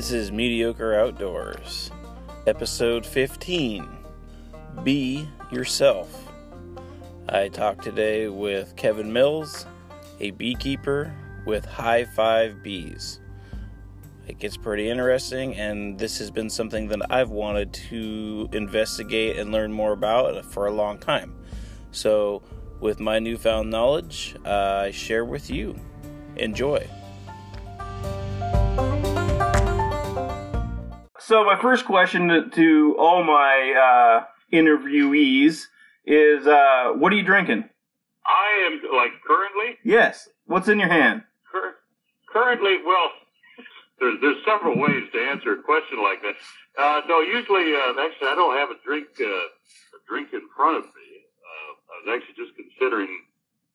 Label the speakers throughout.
Speaker 1: This is Mediocre Outdoors, episode 15 Be Yourself. I talked today with Kevin Mills, a beekeeper with Hive Five Bees. It gets pretty interesting, and this has been something that I've wanted to investigate and learn more about for a long time. So, with my newfound knowledge, uh, I share with you. Enjoy. So, my first question to, to all my uh, interviewees is uh, what are you drinking?
Speaker 2: I am like currently.
Speaker 1: Yes. What's in your hand?
Speaker 2: Cur- currently, well, there's there's several ways to answer a question like that. Uh, no, usually, uh, actually, I don't have a drink uh, a drink in front of me. Uh, I was actually just considering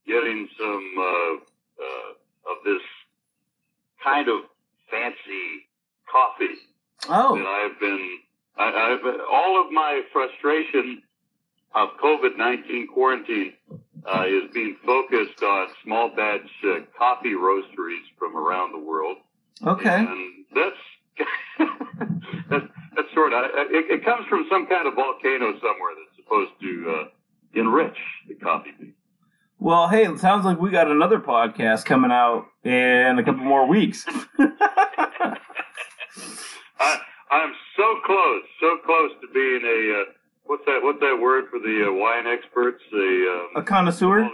Speaker 2: getting some uh, uh, of this kind of fancy coffee
Speaker 1: Oh.
Speaker 2: that I've been. I, I've all of my frustration of COVID nineteen quarantine uh, is being focused on small batch uh, coffee roasteries from around the world.
Speaker 1: Okay.
Speaker 2: And that's that's, that's sort of it, it comes from some kind of volcano somewhere that's supposed to uh, enrich the coffee bean.
Speaker 1: Well, hey, it sounds like we got another podcast coming out in a couple more weeks.
Speaker 2: I, I'm so close, so close to being a uh, what's that? What's that word for the uh, wine experts? A,
Speaker 1: a
Speaker 2: um,
Speaker 1: connoisseur?
Speaker 2: A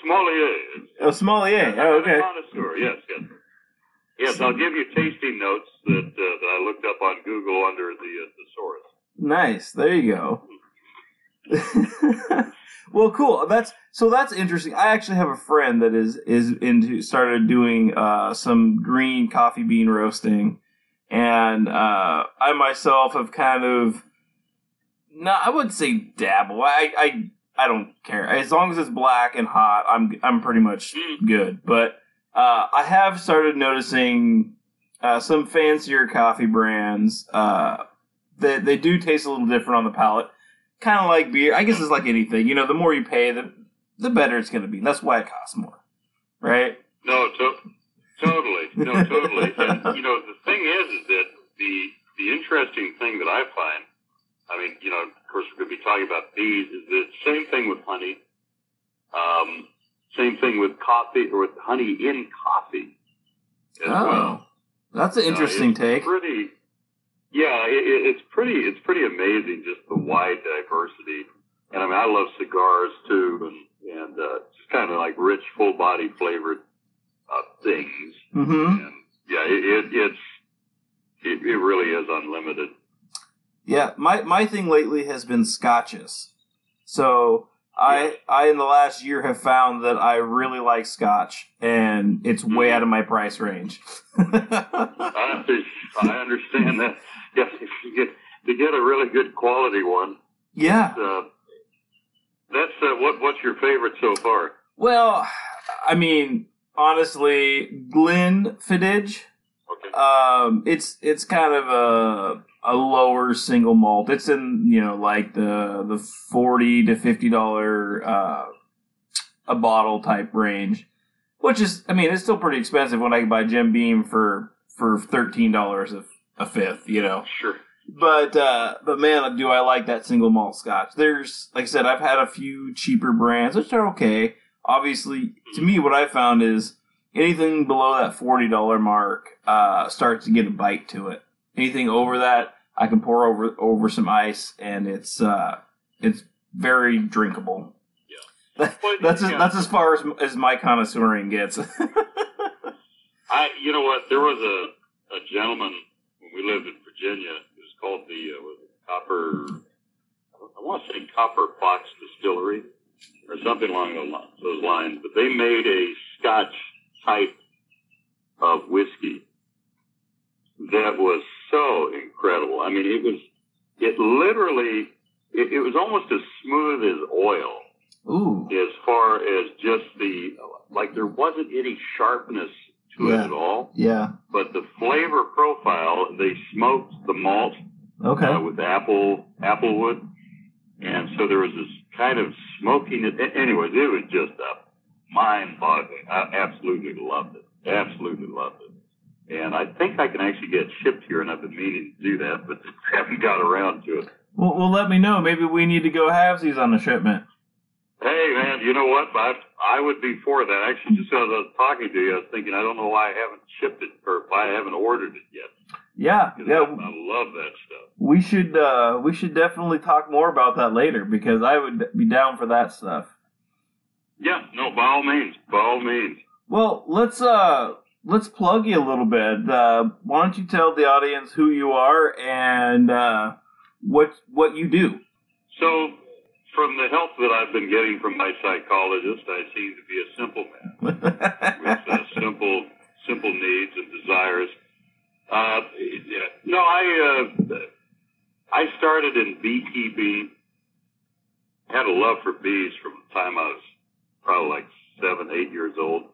Speaker 2: sommelier.
Speaker 1: A sommelier. Oh, okay.
Speaker 2: A connoisseur. Yes, yes. Yes, I'll give you tasting notes that uh, that I looked up on Google under the uh, thesaurus.
Speaker 1: Nice. There you go. well, cool. That's so. That's interesting. I actually have a friend that is is into started doing uh, some green coffee bean roasting, and uh, I myself have kind of no, I wouldn't say dabble. I I I don't care as long as it's black and hot. I'm I'm pretty much good. But uh, I have started noticing uh, some fancier coffee brands. Uh, they, they do taste a little different on the palate. Kind of like beer. I guess it's like anything. You know, the more you pay, the the better it's going to be. That's why it costs more, right?
Speaker 2: No, to- totally, no, totally. And you know, the thing is, is that the the interesting thing that I find, I mean, you know, of course, we're going to be talking about bees. Is the same thing with honey. Um, same thing with coffee or with honey in coffee as well.
Speaker 1: Oh, that's an
Speaker 2: Uh,
Speaker 1: interesting
Speaker 2: it's
Speaker 1: take.
Speaker 2: Pretty, yeah, it, it- it's pretty. It's pretty amazing just the wide diversity. And I mean, I love cigars too, and and uh, just kind of like rich, full body flavored uh, things.
Speaker 1: Mm-hmm.
Speaker 2: And yeah, it, it it's it, it really is unlimited.
Speaker 1: Yeah, my my thing lately has been scotches. So I I in the last year have found that I really like scotch, and it's way
Speaker 2: Mhm.
Speaker 1: out of my price range.
Speaker 2: I, I understand that. If you get to get a really good quality one,
Speaker 1: yeah.
Speaker 2: uh, that's uh, what what's your favorite so far?
Speaker 1: Well, I mean, honestly, Glenfiddich.
Speaker 2: Okay.
Speaker 1: Um, it's it's kind of a a lower single malt. It's in you know like the the forty to fifty dollar uh, a bottle type range, which is I mean it's still pretty expensive when I can buy Jim Beam for for thirteen dollars a, a fifth. You know,
Speaker 2: Sure.
Speaker 1: but uh, but man, do I like that single malt scotch. There's like I said, I've had a few cheaper brands which are okay. Obviously, to me, what I found is anything below that forty dollar mark uh, starts to get a bite to it. Anything over that, I can pour over over some ice, and it's uh, it's very drinkable.
Speaker 2: Well,
Speaker 1: that's as,
Speaker 2: yeah.
Speaker 1: that's as far as as my connoisseuring gets.
Speaker 2: I, you know what? There was a, a gentleman when we lived in Virginia. It was called the uh, was it Copper. I want to say Copper Fox Distillery something along those lines. But they made a Scotch type of whiskey that was so incredible. I mean, it was it literally it, it was almost as smooth as oil
Speaker 1: Ooh,
Speaker 2: as far as just the like there wasn't any sharpness to
Speaker 1: Yeah.
Speaker 2: it at all
Speaker 1: yeah,
Speaker 2: but the flavor profile they smoked the malt
Speaker 1: okay,
Speaker 2: uh, with apple applewood and so there was this kind of it anyways it was just a mind boggling i absolutely loved it absolutely loved it and I think I can actually get shipped here, and I've been meaning to do that, but haven't got around to it.
Speaker 1: Well, well, let me know. Maybe we need to go halvesies on the shipment.
Speaker 2: Hey man, you know what? I I would be for that. Actually, just as I was talking to you, I was thinking I don't know why I haven't shipped it or why I haven't ordered it yet.
Speaker 1: Yeah, yeah.
Speaker 2: I, I love that stuff.
Speaker 1: We should uh, we should definitely talk more about that later because I would be down for that stuff.
Speaker 2: Yeah, no, by all means, by all means.
Speaker 1: Well, let's uh let's plug you a little bit. Uh, why don't you tell the audience who you are and uh, what what you do?
Speaker 2: So, from the help that I've been getting from my psychologist, I seem to be a simple man with uh, simple simple needs and desires. Uh, no, I uh, I started in beekeeping. Had a love for bees from the time I was probably like seven, eight years old.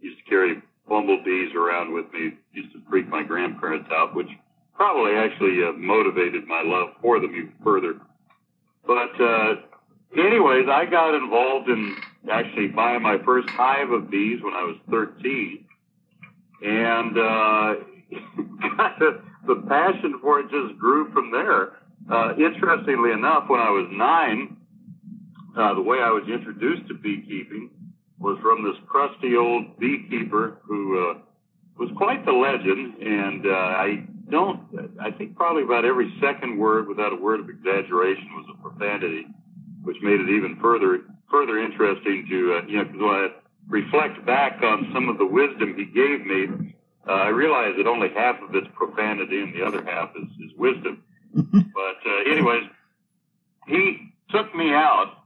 Speaker 2: Used to carry bumblebees around with me. Used to freak my grandparents out, which probably actually uh, motivated my love for them even further. But uh, anyways, I got involved in actually buying my first hive of bees when I was 13, and uh, the passion for it just grew from there. Uh, interestingly enough, when I was nine, uh, the way I was introduced to beekeeping was from this crusty old beekeeper who uh, was quite the legend, and uh, I don't. I think probably about every second word, without a word of exaggeration, was a profanity, which made it even further further interesting to uh, you know because I reflect back on some of the wisdom he gave me, uh, I realized that only half of it's profanity and the other half is, is wisdom. but uh, anyways, he took me out,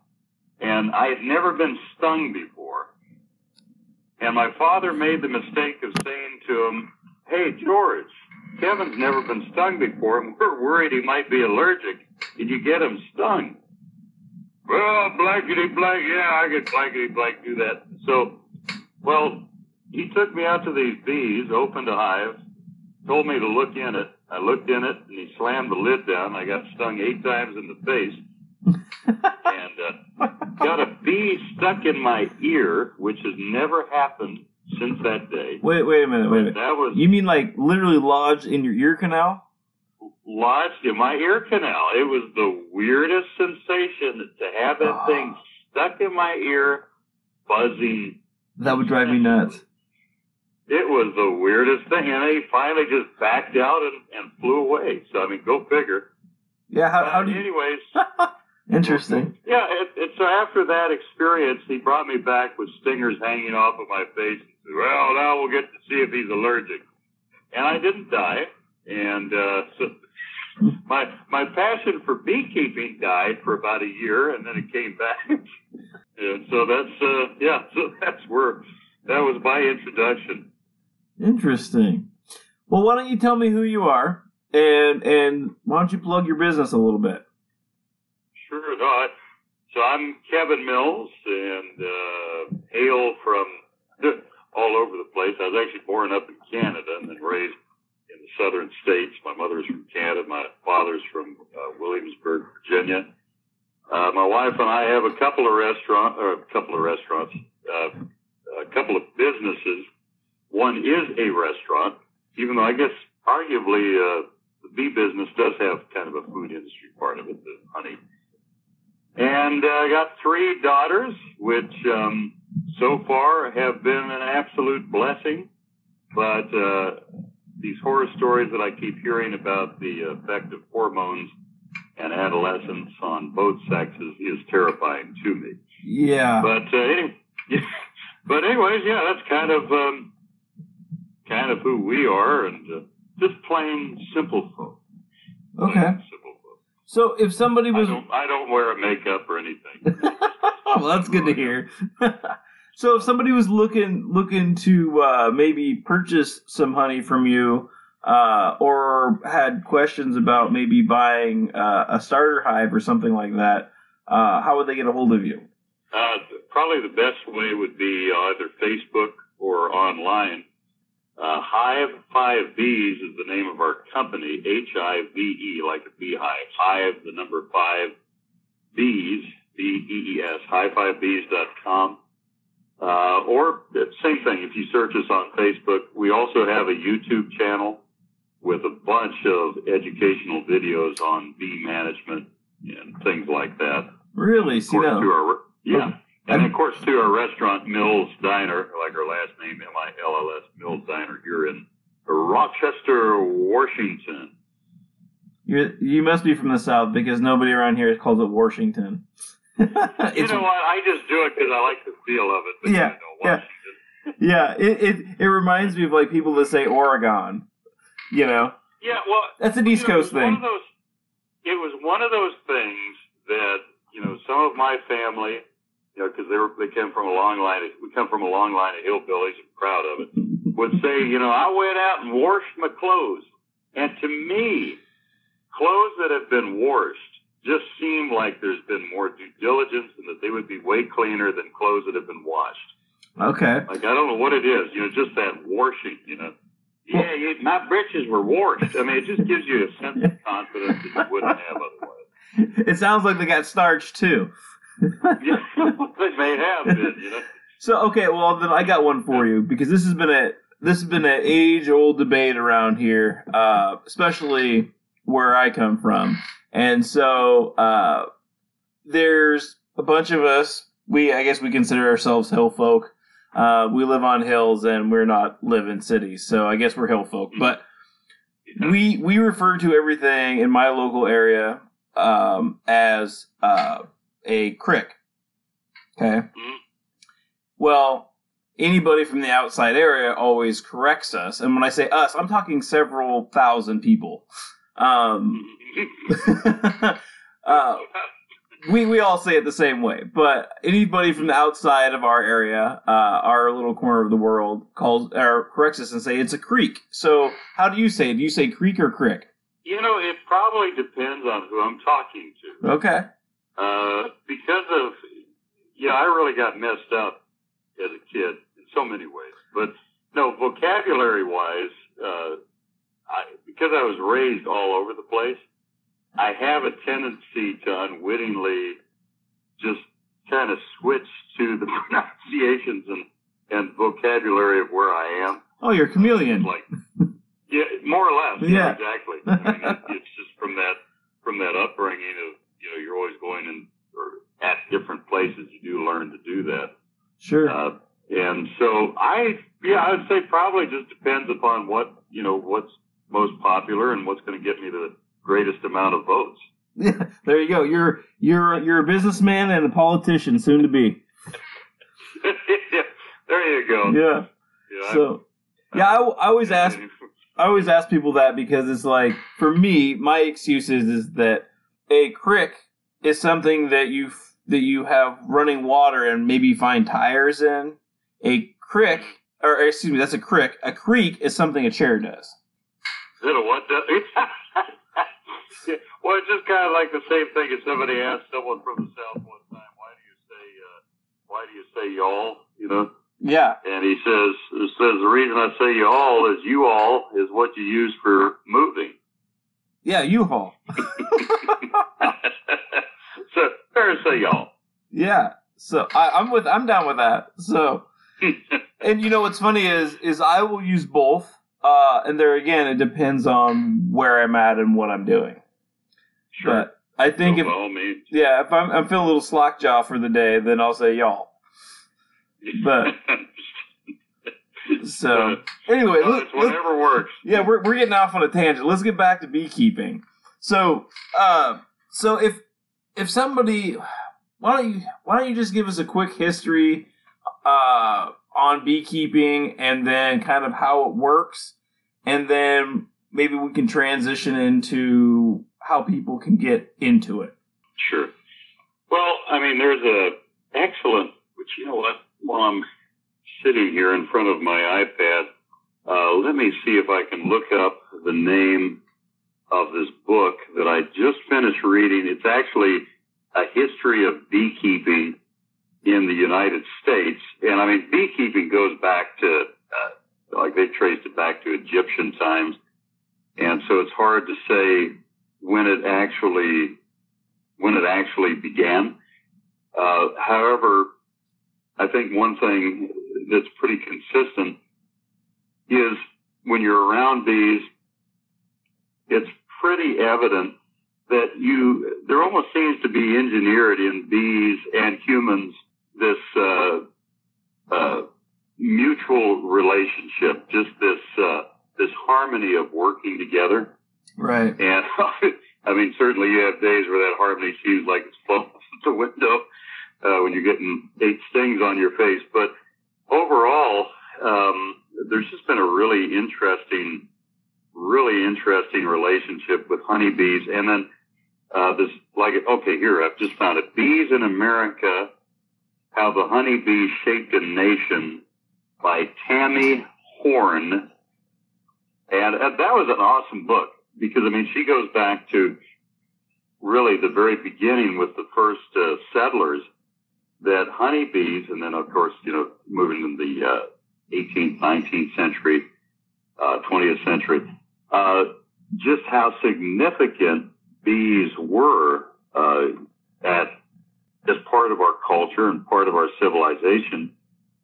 Speaker 2: and I had never been stung before. And my father made the mistake of saying to him, "Hey George, Kevin's never been stung before, and we're worried he might be allergic. Did you get him stung?" Well, blankety blank, yeah, I could blankety blank do that. So, well, he took me out to these bees, opened a hive, told me to look in it. I looked in it, and he slammed the lid down. I got stung eight times in the face, and uh, got a bee stuck in my ear, which has never happened since that day.
Speaker 1: Wait, wait a minute, wait a minute.
Speaker 2: That was
Speaker 1: You mean like literally lodged in your ear canal?
Speaker 2: lodged in my ear canal. It was the weirdest sensation to have that
Speaker 1: Ah.
Speaker 2: thing stuck in my ear, buzzing.
Speaker 1: That would drive me nuts.
Speaker 2: It was the weirdest thing, and he finally just backed out and, and flew away. So I mean, go figure.
Speaker 1: Yeah, how, how do you?
Speaker 2: anyways,
Speaker 1: Interesting.
Speaker 2: yeah. It, it, so after that experience, he brought me back with stingers hanging off of my face. And said, well, now we'll get to see if he's allergic. And I didn't die. And uh, so my my passion for beekeeping died for about a year, and then it came back. and so that's uh, yeah. So that's where that was my introduction.
Speaker 1: Interesting. Well, why don't you tell me who you are, and and why don't you plug your business a little bit?
Speaker 2: Sure. No, I, so I'm Kevin Mills and uh, hail from all over the place. I was actually born up in Canada and then raised in the southern states. My mother's from Canada. My father's from uh, Williamsburg, Virginia. Uh, my wife and I have a couple of restaurant, or a couple of restaurants, uh, a couple of businesses. One is a restaurant, even though I guess arguably uh, the bee business does have kind of a food industry part of it, the honey. And uh, I got three daughters, which um, so far have been an absolute blessing. But uh, these horror stories that I keep hearing about the effect of hormones and adolescence on both sexes is terrifying to me.
Speaker 1: Yeah.
Speaker 2: But uh, anyway, but anyways, yeah, that's kind of um, kind of who we are, and uh, just plain simple folk. Plain
Speaker 1: Okay.
Speaker 2: Simple folk.
Speaker 1: So if somebody
Speaker 2: I
Speaker 1: was
Speaker 2: don't, I don't wear a makeup or anything.
Speaker 1: well, that's good to hear. so if somebody was looking looking to uh, maybe purchase some honey from you, uh, or had questions about maybe buying uh, a starter hive or something like that, uh, how would they get a hold of you?
Speaker 2: Uh, probably the best way would be either Facebook or online. Uh, Hive Five Bees is the name of our company. H I V E, like a beehive. Hive, the number five, bees, B E E S. Hive5bees.com. Uh, or same thing, if you search us on Facebook, we also have a YouTube channel with a bunch of educational videos on bee management and things like that.
Speaker 1: Really? See
Speaker 2: Of course,
Speaker 1: now.
Speaker 2: to our, yeah. And of course, to our restaurant, Mills Diner, like our last name, M-I-L-L-S, Mills Diner here in Rochester, Washington.
Speaker 1: You're, you must be from the South because nobody around here calls it Washington.
Speaker 2: You know what? I just do it because I like the feel of it.
Speaker 1: Yeah,
Speaker 2: You know,
Speaker 1: yeah. Yeah, it, it it reminds me of like people that say Oregon. You know,
Speaker 2: Yeah, well,
Speaker 1: that's an East
Speaker 2: you know,
Speaker 1: Coast
Speaker 2: it was One
Speaker 1: thing.
Speaker 2: of those, it was one of those things that you know some of my family, you know, because they were they came from a long line. Of, we come from a long line of hillbillies. I'm proud of it. Would say, you know, I went out and washed my clothes, and to me, clothes that have been washed just seem like there's been more due diligence and that they would be way cleaner than clothes that have been washed.
Speaker 1: Okay.
Speaker 2: Like I don't know what it is, you know, just that washing, you know. Yeah, yeah, my britches were washed. I mean, it just gives you a sense of confidence that you wouldn't have otherwise.
Speaker 1: It sounds like they got starched too.
Speaker 2: May have been, you know.
Speaker 1: So okay, well then I got one for you because this has been a this has been an age old debate around here, uh, especially where I come from, and so uh, there's a bunch of us. We I guess we consider ourselves hill folk. Uh, we live on hills and we're not live in cities, so I guess we're hill folk. But we we refer to everything in my local area um, as uh, a crick. Okay.
Speaker 2: Mhm.
Speaker 1: Well, anybody from the outside area always corrects us, and when I say us, I'm talking several thousand people. Um, uh, we we all say it the same way, but anybody from the outside of our area, uh, our little corner of the world, calls or corrects us and say it's a creek. So, how do you say it? Do you say creek or crick?
Speaker 2: you know, it probably depends on who I'm talking to.
Speaker 1: Okay.
Speaker 2: Uh, because of, yeah, I really got messed up as a kid in so many ways. But no, vocabulary wise, uh, I, because I was raised all over the place, I have a tendency to unwittingly just kind of switch to the pronunciations and, and vocabulary of where I am.
Speaker 1: Oh, you're a chameleon.
Speaker 2: Like, yeah, more or less.
Speaker 1: Yeah.
Speaker 2: exactly. I mean, it, it's just from that from that upbringing of you know you're always going in or at different places. You do learn to do that,
Speaker 1: Sure.
Speaker 2: uh, and so I yeah I would say probably just depends upon what you know what's most popular and what's going to get me the greatest amount of votes.
Speaker 1: There you go. You're you're you're a businessman and a politician, soon to be.
Speaker 2: there you go.
Speaker 1: Yeah.
Speaker 2: Yeah,
Speaker 1: So yeah, I, I always ask I always ask people that because it's like for me, my excuse is, is that a crick is something that you that you have running water and maybe find tires in. A crick, or excuse me, that's a crick. A creek is something a chair does.
Speaker 2: Is it a what? well, it's just kind of like the same thing as somebody asked someone from the South one time, why do you say, uh, why do you say y'all? You know?
Speaker 1: Yeah,
Speaker 2: And he says, says the reason I say y'all is you all is what you use for moving.
Speaker 1: Yeah, U-Haul.
Speaker 2: so, better say y'all.
Speaker 1: Yeah, so I, I'm with I'm down with that. So. And you know what's funny is is I will use both. Uh, and there again, it depends on where I'm at and what I'm doing.
Speaker 2: sure.
Speaker 1: But I think
Speaker 2: So
Speaker 1: if yeah, if I'm I'm feeling a little slack jaw for the day, then I'll say y'all. but- So anyway,
Speaker 2: Well,
Speaker 1: let,
Speaker 2: whatever works.
Speaker 1: yeah, we're we're getting off on a tangent. Let's get back to beekeeping. So uh, so if if somebody why don't you why don't you just give us a quick history uh on beekeeping and then kind of how it works and then maybe we can transition into how people can get into it.
Speaker 2: Sure. Well, I mean, there's a excellent, which you know what, while I'm sitting here in front of my iPad, uh, let me see if I can look up the name of this book that I just finished reading. It's actually a history of beekeeping in the United States. And I mean, beekeeping goes back to, uh, like they traced it back to Egyptian times. And so it's hard to say when it actually when it actually began. Uh, however, I think one thing that's pretty consistent is when you're around bees, it's pretty evident that you there almost seems to be engineered in bees and humans this uh, uh, mutual relationship, just this uh, this harmony of working together.
Speaker 1: Right.
Speaker 2: And I mean, certainly you have days where that harmony seems like it's flown out the window uh, when you're getting eight stings on your face. But overall, um, there's just been a really interesting, really interesting relationship with honeybees. And then uh, this, like, okay, here I've just found it. Bees in America: How the Honeybee Shaped a Nation by Tammy Horn. And uh, that was an awesome book because I mean she goes back to really the very beginning with the first uh, settlers that honeybees, and then of course you know moving in the uh, 18th, 19th century, uh, 20th century, uh, just how significant bees were uh, at as part of our culture and part of our civilization.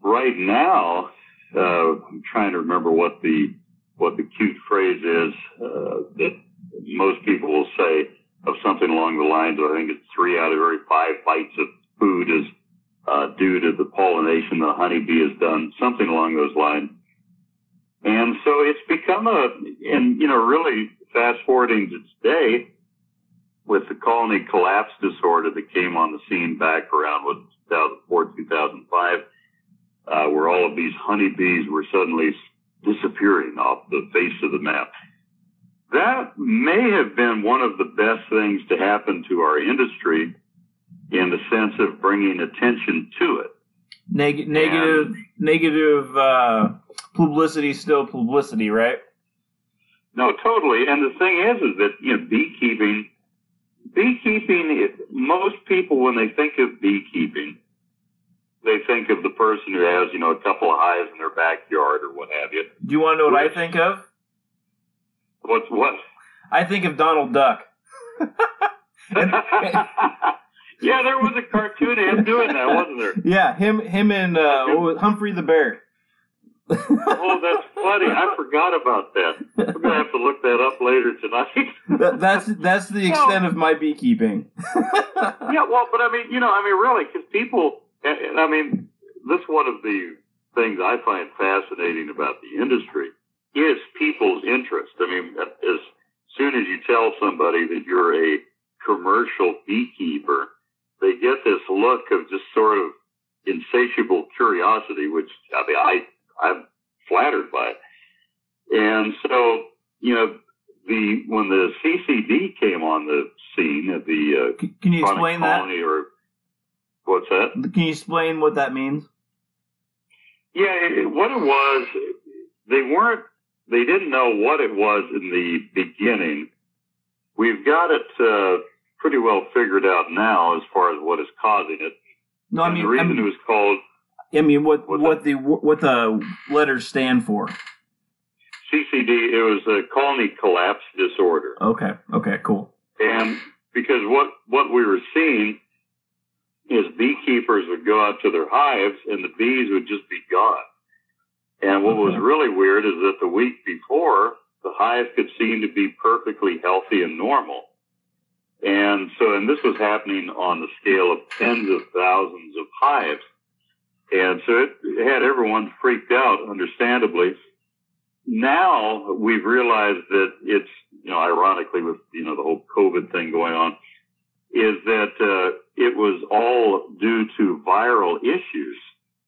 Speaker 2: Right now, uh, I'm trying to remember what the what the cute phrase is uh, that most people will say of something along the lines of I think it's three out of every five bites of food is uh, due to the pollination the honeybee has done, something along those lines. And so it's become a, and you know, really fast forwarding to today, with the colony collapse disorder that came on the scene back around what 2004, 2005, uh, where all of these honeybees were suddenly disappearing off the face of the map. That may have been one of the best things to happen to our industry in the sense of bringing attention to it.
Speaker 1: Neg- negative, and, negative uh, publicity, still publicity, right?
Speaker 2: No, totally. And the thing is, is that you know, beekeeping, beekeeping. Most people, when they think of beekeeping, they think of the person who has, you know, a couple of hives in their backyard or what have you.
Speaker 1: Do you want to know what Which, I think of?
Speaker 2: What's what?
Speaker 1: I think of Donald Duck.
Speaker 2: yeah, there was a cartoon of him doing that, wasn't there?
Speaker 1: Yeah, him, him, and uh, Humphrey the Bear.
Speaker 2: oh, that's funny. I forgot about that. I'm gonna have to look that up later tonight.
Speaker 1: that, that's that's the extent well, of my beekeeping.
Speaker 2: yeah, well, but I mean, you know, I mean, really, because people and, I mean, this one of the things I find fascinating about the industry is people's interest. I mean, as soon as you tell somebody that you're a commercial beekeeper, they get this look of just sort of insatiable curiosity, which I mean, I I'm flattered by. it. And so, you know, the when the CCD came on the scene at the
Speaker 1: uh, can you explain that?
Speaker 2: Or What's that?
Speaker 1: Can you explain what that means?
Speaker 2: Yeah, it, what it was, they weren't, they didn't know what it was in the beginning. We've got it uh, pretty well figured out now as far as what is causing it.
Speaker 1: No, I mean
Speaker 2: the reason
Speaker 1: I mean,
Speaker 2: it was called.
Speaker 1: I mean, what what the what the letters stand for?
Speaker 2: CCD. It was a colony collapse disorder.
Speaker 1: Okay. Okay. Cool.
Speaker 2: And because what what we were seeing is beekeepers would go out to their hives and the bees would just be gone. And what was really weird is that the week before, the hive could seem to be perfectly healthy and normal. And so, and this was happening on the scale of tens of thousands of hives. And so it had everyone freaked out, understandably. Now we've realized that it's, you know, ironically with, you know, the whole COVID thing going on, is that uh, it was all due to viral issues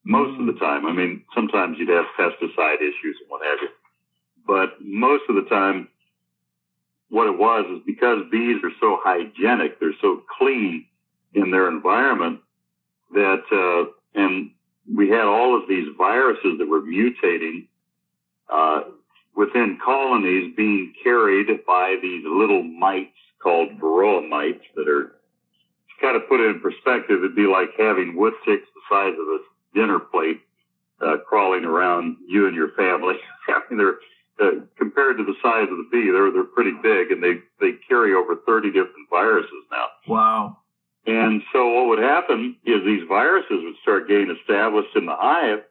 Speaker 2: most of the time. I mean, sometimes you'd have pesticide issues and what have you, but most of the time, what it was is because bees are so hygienic, they're so clean in their environment that, uh, and we had all of these viruses that were mutating uh, within colonies being carried by these little mites called varroa mites that are, to kind of put it in perspective, it'd be like having wood ticks the size of a dinner plate uh, crawling around you and your family. I mean, they're uh, compared to the size of the bee, they're they're pretty big, and they they carry over 30 different viruses now.
Speaker 1: Wow.
Speaker 2: And so what would happen is these viruses would start getting established in the hive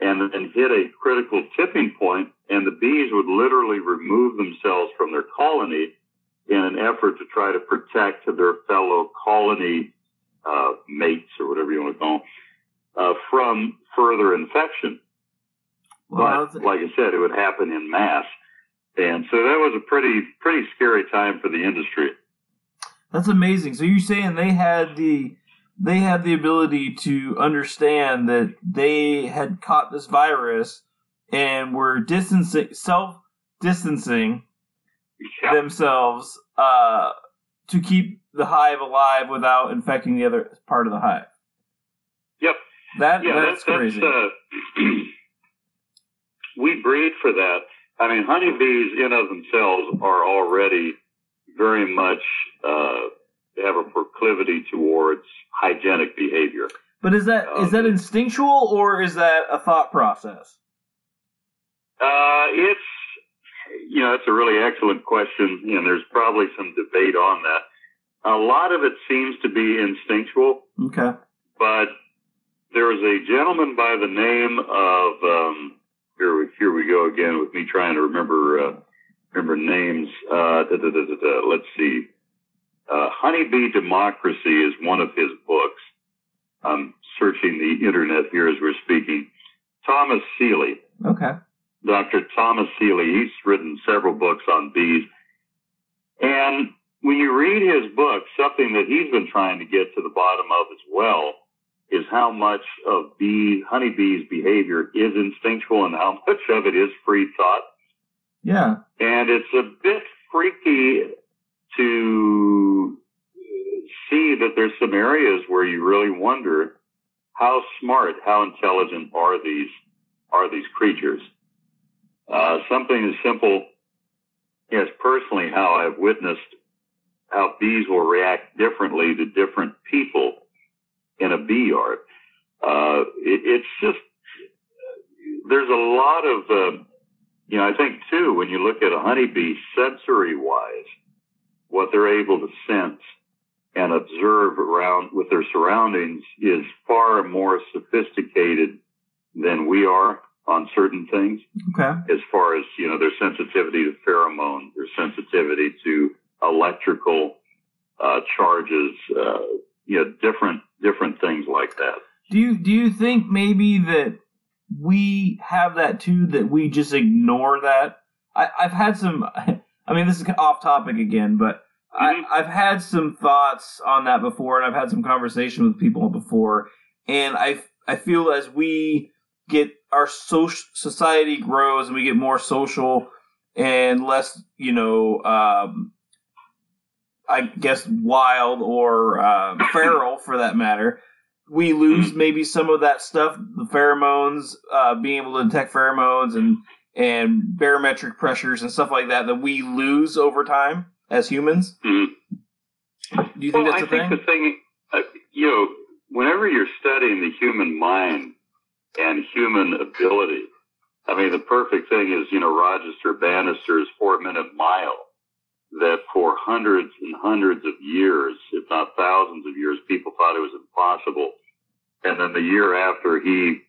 Speaker 2: and then hit a critical tipping point and the bees would literally remove themselves from their colony in an effort to try to protect their fellow colony uh, mates or whatever you want to call them uh, from further infection. Well, but like I said, it would happen in mass. And so that was a pretty, pretty scary time for the industry.
Speaker 1: That's amazing. So you're saying they had the they had the ability to understand that they had caught this virus and were distancing self distancing themselves uh, to keep the hive alive without infecting the other part of the hive.
Speaker 2: Yep.
Speaker 1: That yeah, that's, that's crazy. That's, uh,
Speaker 2: we breed for that. I mean, honeybees in of themselves are already very much uh, have a proclivity towards hygienic behavior.
Speaker 1: But is that um, is that instinctual or is that a thought process?
Speaker 2: Uh, it's you know it's a really excellent question, and there's probably some debate on that. A lot of it seems to be instinctual.
Speaker 1: Okay.
Speaker 2: But there was a gentleman by the name of um, here we here we go again with me trying to remember uh, remember names. Uh, da, da, da, let's see. Uh, Honeybee Democracy is one of his books. I'm searching the internet here as we're speaking. Thomas Seeley.
Speaker 1: Okay.
Speaker 2: Dr. Thomas Seeley. He's written several books on bees. And when you read his book, something that he's been trying to get to the bottom of as well is how much of bee, honeybees behavior is instinctual and how much of it is free thought.
Speaker 1: Yeah.
Speaker 2: And it's a bit freaky to see that there's some areas where you really wonder how smart, how intelligent are these are these creatures. Uh, something as simple as personally how I've witnessed how bees will react differently to different people in a bee yard. Uh, it, it's just there's a lot of uh, you know I think too when you look at a honeybee sensory wise what they're able to sense and observe around with their surroundings is far more sophisticated than we are on certain things.
Speaker 1: Okay.
Speaker 2: As far as, you know, their sensitivity to pheromones, their sensitivity to electrical uh, charges, uh, you know, different different things like that.
Speaker 1: Do you do you think maybe that we have that too? That we just ignore that? I, I've had some. I mean, this is off topic again, but mm-hmm. I, I've had some thoughts on that before, and I've had some conversation with people before, and I I feel as we get our social society grows and we get more social and less, you know, um, I guess wild or uh, feral for that matter. We lose mm-hmm. maybe some of that stuff, the pheromones, uh, being able to detect pheromones and and barometric pressures and stuff like that that we lose over time as humans?
Speaker 2: Mm-hmm.
Speaker 1: Do you think
Speaker 2: well,
Speaker 1: that's
Speaker 2: a I thing?
Speaker 1: I think
Speaker 2: the thing, uh, you know, whenever you're studying the human mind and human ability, I mean, the perfect thing is, you know, Roger Bannister's four minute mile that for hundreds and hundreds of years, if not thousands of years, people thought it was impossible. And then the year after he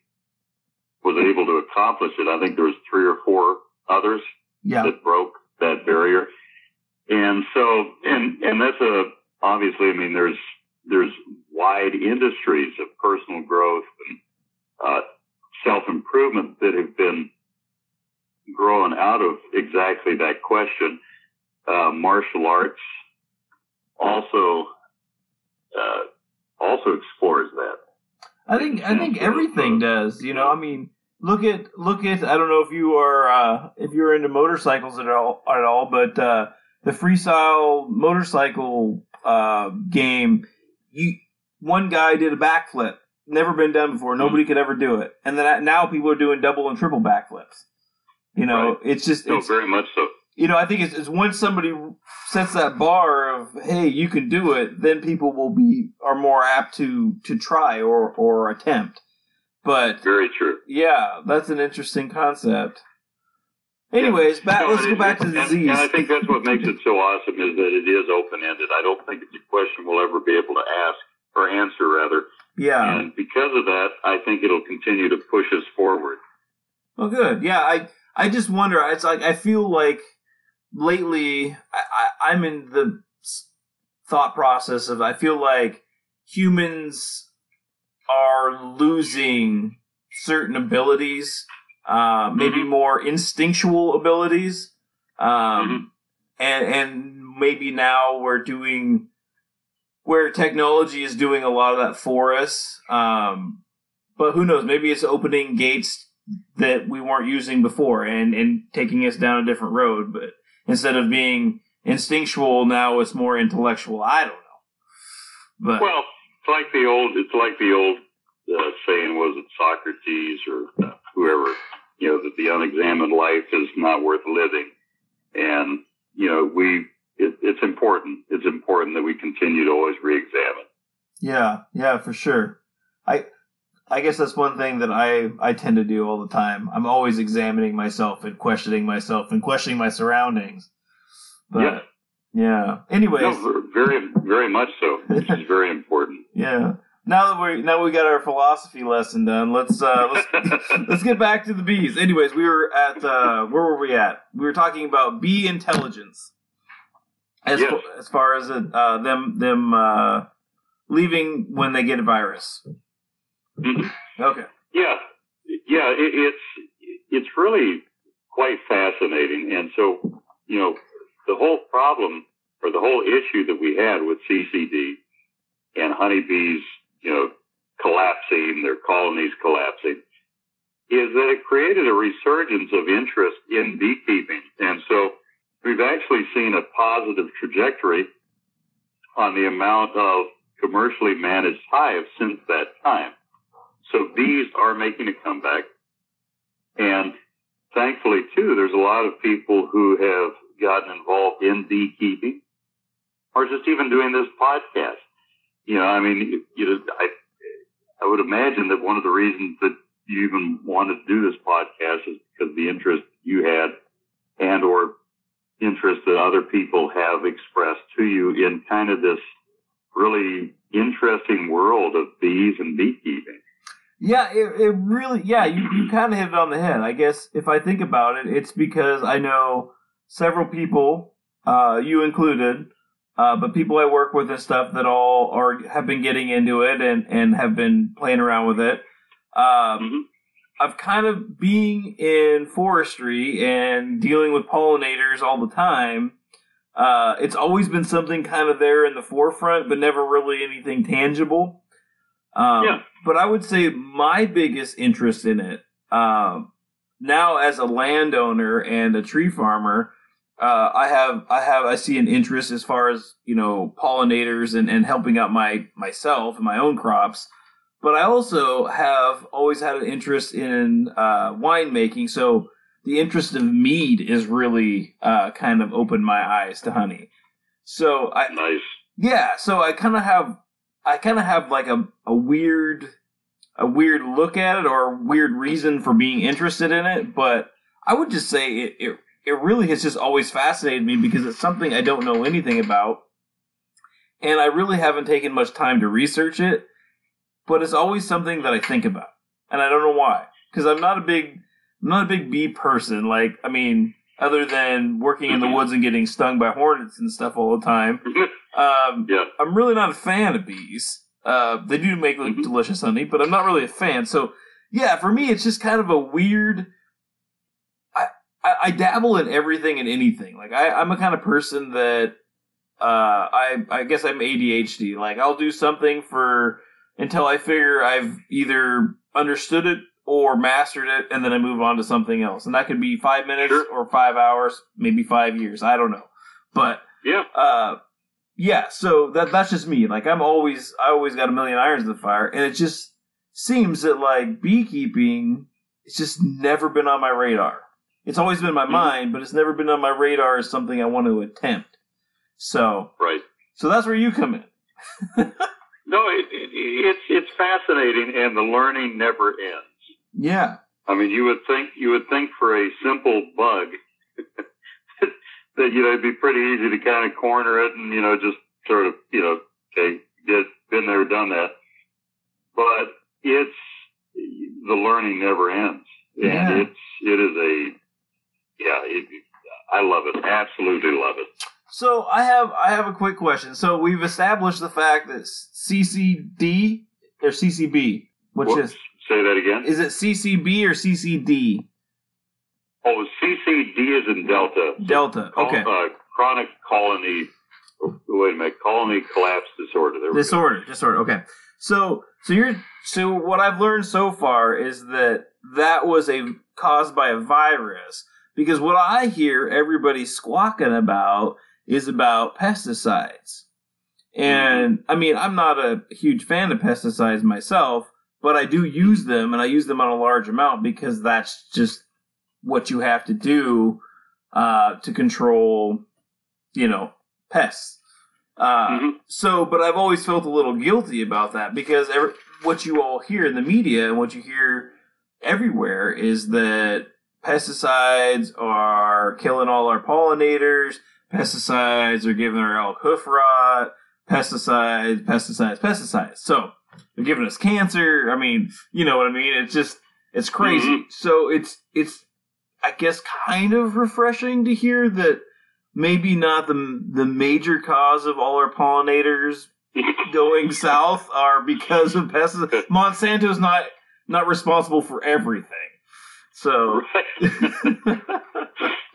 Speaker 2: was able to accomplish it. I think there was three or four others
Speaker 1: yeah.
Speaker 2: that broke that barrier. And so, and, and that's a, obviously, I mean, there's, there's wide industries of personal growth and, uh, self improvement that have been growing out of exactly that question. Uh, martial arts also, uh, also explores that.
Speaker 1: I think I think everything does. You know, I mean, look at look at. I don't know if you are uh, if you're into motorcycles at all at all, but uh, the freestyle motorcycle uh, game, you one guy did a backflip, never been done before. Hmm. Nobody could ever do it, and then now people are doing double and triple backflips. You know, right. it's just
Speaker 2: no,
Speaker 1: it's,
Speaker 2: very much so
Speaker 1: you know, I think it's, it's once somebody sets that bar of hey, you can do it, then people will be are more apt to to try or or attempt. But
Speaker 2: very true.
Speaker 1: Yeah, that's an interesting concept. Anyways, back, no, let's go back to the disease.
Speaker 2: And, and I think that's what makes it so awesome is that it is open ended. I don't think it's a question we'll ever be able to ask or answer rather.
Speaker 1: Yeah.
Speaker 2: And because of that, I think it'll continue to push us forward.
Speaker 1: Well, good. Yeah, I I just wonder. It's like I feel like lately I, I I'm in the thought process of I feel like humans are losing certain abilities, uh, maybe
Speaker 2: Mhm.
Speaker 1: more instinctual abilities, um,
Speaker 2: Mhm.
Speaker 1: and and maybe now we're doing where technology is doing a lot of that for us. Um, but who knows? Maybe it's opening gates that we weren't using before and and taking us down a different road. But instead of being instinctual, now it's more intellectual. I don't know. But
Speaker 2: Well, it's like the old. It's like the old uh, saying was it Socrates or uh, whoever. You know that the unexamined life is not worth living, and you know we. It, it's important. It's important that we continue to always re-examine.
Speaker 1: Yeah, yeah, for sure. I I guess that's one thing that I I tend to do all the time. I'm always examining myself and questioning myself and questioning my surroundings. But
Speaker 2: Yeah.
Speaker 1: yeah. Anyways,
Speaker 2: No, very, very much so. Which is very important.
Speaker 1: yeah. Now that we now we got our philosophy lesson done, let's uh let's let's get back to the bees. Anyways, we were at uh where were we at? We were talking about bee intelligence. As
Speaker 2: Yes.
Speaker 1: fa- as far as uh them them uh leaving when they get a virus.
Speaker 2: Mhm.
Speaker 1: Okay.
Speaker 2: Yeah, yeah, it, it's it's really quite fascinating, and so you know the whole problem or the whole issue that we had with CCD and honeybees, you know, collapsing, their colonies collapsing, is that it created a resurgence of interest in beekeeping, and so we've actually seen a positive trajectory on the amount of commercially managed hives since that time. So bees are making a comeback. And thankfully, too, there's a lot of people who have gotten involved in beekeeping or just even doing this podcast. You know, I mean, you know, I, I would imagine that one of the reasons that you even wanted to do this podcast is because the interest you had and or interest that other people have expressed to you in kind of this really interesting world of bees and beekeeping.
Speaker 1: Yeah, it, it really, yeah, you, you kind of hit it on the head. I guess if I think about it, it's because I know several people, uh, you included, uh, but people I work with and stuff that all are have been getting into it and, and have been playing around with it. Um,
Speaker 2: Mhm.
Speaker 1: I've kind of being in forestry and dealing with pollinators all the time. Uh, it's always been something kind of there in the forefront, but never really anything tangible. Um,
Speaker 2: Yeah.
Speaker 1: But I would say my biggest interest in it um, now, as a landowner and a tree farmer, uh, I have I have I see an interest as far as you know pollinators and, and helping out my myself and my own crops. But I also have always had an interest in uh, winemaking. So the interest of mead is really uh, kind of opened my eyes to honey. So I
Speaker 2: Nice.
Speaker 1: yeah, so I kind of have I kind of have like a, a weird a weird look at it or a weird reason for being interested in it, but I would just say it it, it really has just always fascinated me because it's something I don't know anything about. And I really haven't taken much time to research it, but it's always something that I think about. And I don't know why. Cuz I'm not a big I'm not a big bee person. Like, I mean, other than working in the mm-hmm. woods and getting stung by hornets and stuff all the time. Mm-hmm. Um,
Speaker 2: yeah.
Speaker 1: I'm really not a fan of bees. Uh, they do make like,
Speaker 2: Mhm.
Speaker 1: delicious honey, but I'm not really a fan. So, yeah, for me, it's just kind of a weird. I, I, I dabble in everything and anything. Like I, I'm a kind of person that uh, I I guess I'm ADHD. Like I'll do something for until I figure I've either understood it or mastered it, and then I move on to something else. And that could be five minutes
Speaker 2: Sure.
Speaker 1: or five hours, maybe five years. I don't know, but
Speaker 2: Yeah.
Speaker 1: uh yeah so that that's just me like i'm always i always got a million irons in the fire and it just seems that like beekeeping it's just never been on my radar it's always been in my
Speaker 2: Mhm.
Speaker 1: mind but it's never been on my radar as something i want to attempt so
Speaker 2: Right.
Speaker 1: so that's where you come in
Speaker 2: No, it, it, it's it's fascinating, and the learning never ends.
Speaker 1: yeah
Speaker 2: I mean, you would think you would think for a simple bug that you know it'd be pretty easy to kind of corner it and you know just sort of you know okay get been there, done that. But it's the learning never ends, and it's it is a yeah. It, I love it, absolutely love it.
Speaker 1: So I have I have a quick question. So we've established the fact that CCD or CCB, which
Speaker 2: Whoops,
Speaker 1: is
Speaker 2: say that again.
Speaker 1: is it CCB or CCD?
Speaker 2: Oh, CCD is in Delta.
Speaker 1: Delta. Okay.
Speaker 2: Uh, chronic colony. Wait a minute. Colony collapse disorder. There.
Speaker 1: Disorder. Disorder. Okay. So so you're so what I've learned so far is that that was a caused by a virus because what I hear everybody squawking about is about pesticides. And I mean, I'm not a huge fan of pesticides myself, but I do use them and I use them on a large amount because that's just what you have to do uh, to control, you know, pests. Uh,
Speaker 2: Mhm.
Speaker 1: So, but I've always felt a little guilty about that because every, what you all hear in the media and what you hear everywhere is that pesticides are killing all our pollinators, pesticides are giving our elk hoof rot, pesticides, pesticides, pesticides. So they're giving us cancer. I mean, you know what I mean? It's just it's crazy.
Speaker 2: Mhm.
Speaker 1: So it's it's I guess kind of refreshing to hear that maybe not the the major cause of all our pollinators going south are because of pesticides. Monsanto's not not responsible for everything. So
Speaker 2: Right.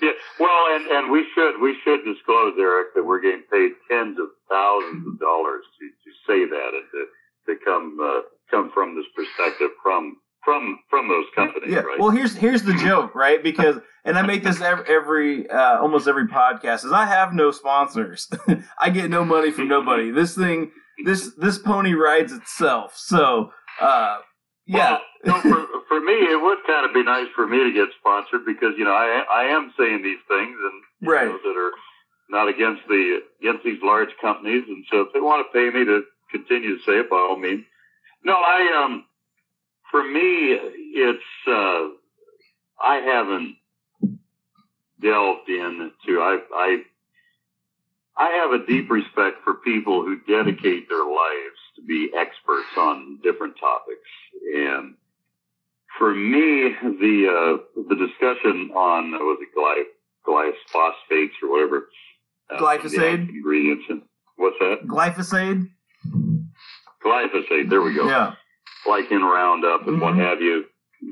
Speaker 2: yeah. Well, and, and we should we should disclose, Eric, that we're getting paid tens of thousands of dollars to, to say that and to, to come uh, come from this perspective from from from those companies,
Speaker 1: yeah.
Speaker 2: right?
Speaker 1: Well, here's here's the joke, right? Because and I make this every, every uh, almost every podcast is I have no sponsors. I get no money from nobody. This thing this this pony rides itself. So uh, yeah.
Speaker 2: Well, so for, for me, it would kind of be nice for me to get sponsored because you know I I am saying these things and
Speaker 1: Right.
Speaker 2: know, that are not against the against these large companies, and so if they want to pay me to continue to say it, by all means. No, I um, for me, it's uh, I haven't delved into I I I have a deep respect for people who dedicate their lives to be experts on different topics. And for me, the uh, the discussion on uh, was it gly- glyphosates or whatever uh,
Speaker 1: Glyphosate?
Speaker 2: ingredients and what's that
Speaker 1: Glyphosate.
Speaker 2: glyphosate? There we go.
Speaker 1: Yeah.
Speaker 2: Like in Roundup and what
Speaker 1: Mhm.
Speaker 2: have you.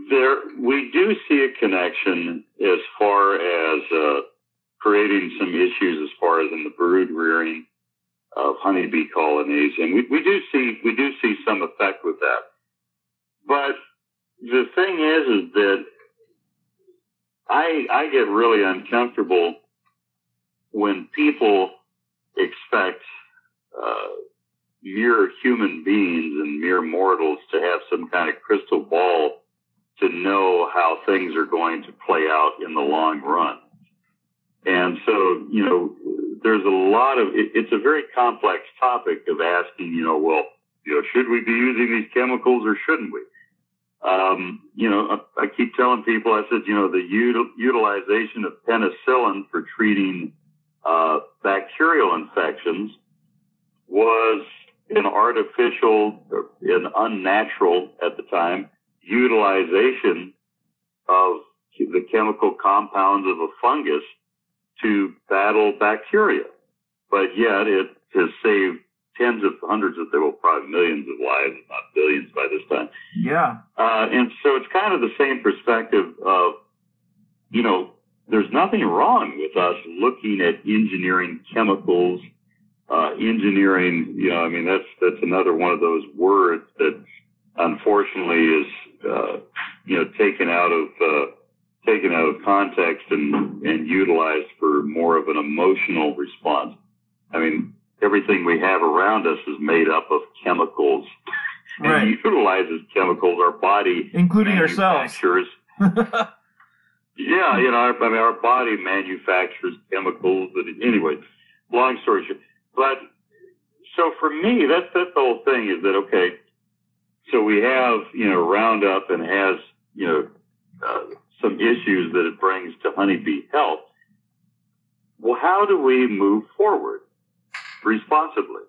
Speaker 2: There, we do see a connection as far as uh, creating some issues as far as in the brood rearing of honeybee colonies, and we, we do see we do see some effect with that. But the thing is, is that I I get really uncomfortable when people expect. Uh, mere human beings and mere mortals to have some kind of crystal ball to know how things are going to play out in the long run. And so, you know, there's a lot of, it, it's a very complex topic of asking, you know, well, you know, should we be using these chemicals or shouldn't we? Um, you know, I, I keep telling people, I said, you know, the util, utilization of penicillin for treating uh, bacterial infections was an artificial, an unnatural at the time utilization of the chemical compounds of a fungus to battle bacteria. But yet it has saved tens of hundreds of, well, probably millions of lives, if not billions by this time.
Speaker 1: Yeah.
Speaker 2: Uh, and so it's kind of the same perspective of, you know, there's nothing wrong with us looking at engineering chemicals, uh, engineering, you know, I mean, that's, that's another one of those words that unfortunately is, uh, you know, taken out of, uh, taken out of context and, and utilized for more of an emotional response. I mean, everything we have around us is made up of chemicals
Speaker 1: Right.
Speaker 2: utilizes chemicals. Our body
Speaker 1: Including ourselves.
Speaker 2: Yeah, you know, our, I mean, our body manufactures chemicals. But anyway, long story short, but so for me, that's that's the whole thing. Is that okay? So we have you know Roundup and has you know uh, some issues that it brings to honeybee health. Well, how do we move forward responsibly?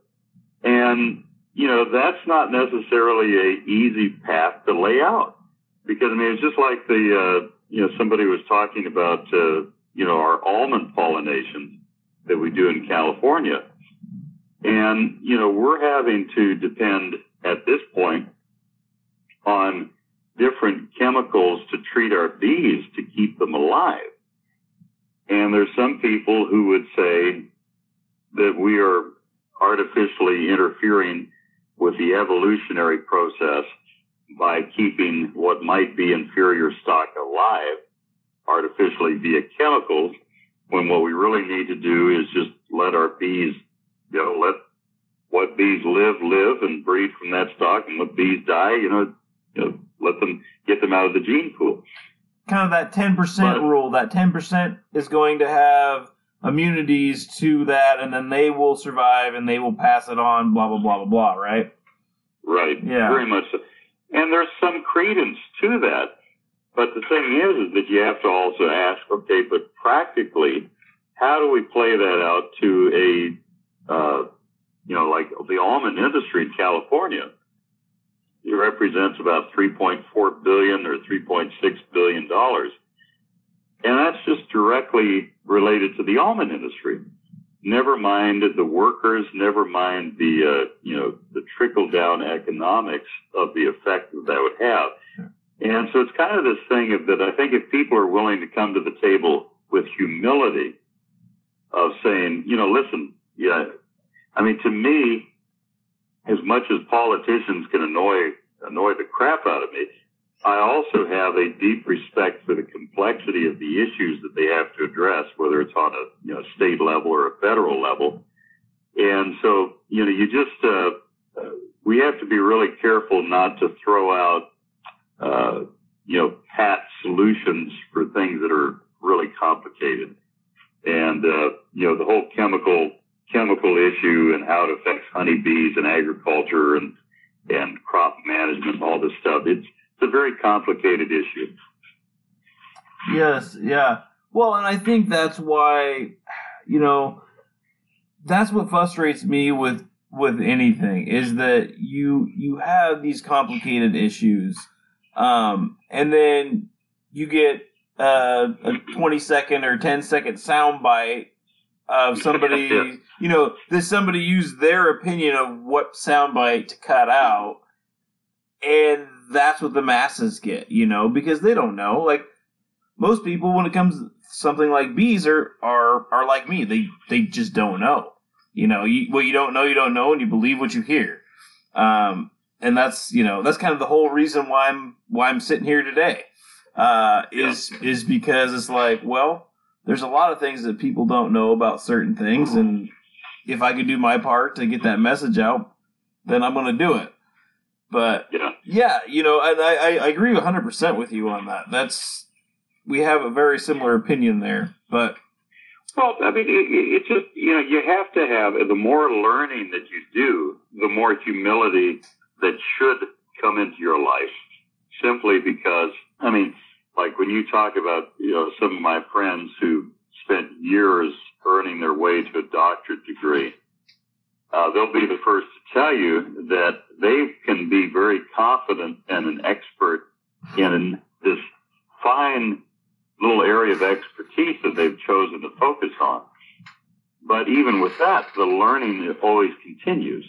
Speaker 2: And you know, that's not necessarily a easy path to lay out because I mean, it's just like the, uh, you know, somebody was talking about, uh, you know, our almond pollinations that we do in California. And, you know, we're having to depend at this point on different chemicals to treat our bees to keep them alive. And there's some people who would say that we are artificially interfering with the evolutionary process by keeping what might be inferior stock alive artificially via chemicals when what we really need to do is just let our bees, you know, let what bees live, live and breed from that stock and what bees die, you know, you know, let them get them out of the gene pool.
Speaker 1: Kind of that 10% but, rule, that 10% is going to have immunities to that and then they will survive and they will pass it on, blah, blah, blah, blah, blah, right?
Speaker 2: Right. Yeah. Very much so. And there's some credence to that. But the thing is, is that you have to also ask, okay, but practically, how do we play that out to a, uh, you know, like the almond industry in California? It represents about 3.4 billion or 3.6 billion dollars. And that's just directly related to the almond industry. Never mind the workers, never mind the, uh, you know, the trickle down economics of the effect that that would have. And so it's kind of this thing of that I think if people are willing to come to the table with humility of saying, you know, listen, yeah, I mean, to me, as much as politicians can annoy, annoy the crap out of me, I also have a deep respect for the complexity of the issues that they have to address, whether it's on a you know, state level or a federal level. And so, you know, you just, uh, uh, we have to be really careful not to throw out, uh, you know, pat solutions for things that are really complicated. And, uh, you know, the whole chemical, chemical issue and how it affects honeybees and agriculture and, and crop management and all this stuff. It's, it's a very complicated issue.
Speaker 1: Yes, yeah. Well, and I think that's why, you know, that's what frustrates me with with anything is that you you have these complicated issues, um, and then you get uh, a twenty second or 10 second sound bite of somebody, yeah. you know, that somebody used their opinion of what soundbite to cut out, and that's what the masses get, you know, because they don't know. Like most people, when it comes to something like bees, are are are like me. They they just don't know. You know, you, what you don't know, you don't know, and you believe what you hear. Um, and that's you know that's kind of the whole reason why I'm why I'm sitting here today. Uh, is yeah. is because it's like, well, there's a lot of things that people don't know about certain things, and if I could do my part to get that message out, then I'm going to do it. But yeah, yeah you know, and I, I agree 100 percent with you on that. That's we have a very similar opinion there, but.
Speaker 2: Well, I mean, it, it just you know you have to have the more learning that you do, the more humility that should come into your life. Simply because, I mean, like when you talk about you know some of my friends who spent years earning their way to a doctorate degree, uh, they'll be the first to tell you that they can be very confident and an expert in this fine little area of expertise that they've chosen to focus on. But even with that, the learning always continues.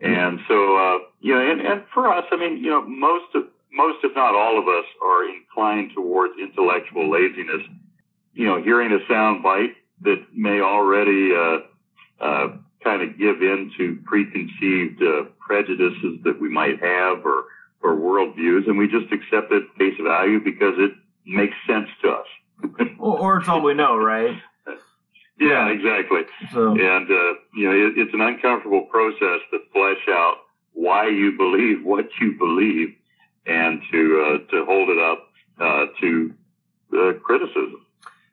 Speaker 2: And so, uh, you know, and, and for us, I mean, you know, most of, most, if not all of us are inclined towards intellectual laziness. You know, hearing a sound bite that may already, uh, uh, kind of give in to preconceived uh, prejudices that we might have or or worldviews, and we just accept it face value because it makes sense to us.
Speaker 1: or, or, it's all we know, right?
Speaker 2: yeah, exactly. So. And uh, you know, it, it's an uncomfortable process to flesh out why you believe what you believe, and to uh, to hold it up uh, to uh, criticism.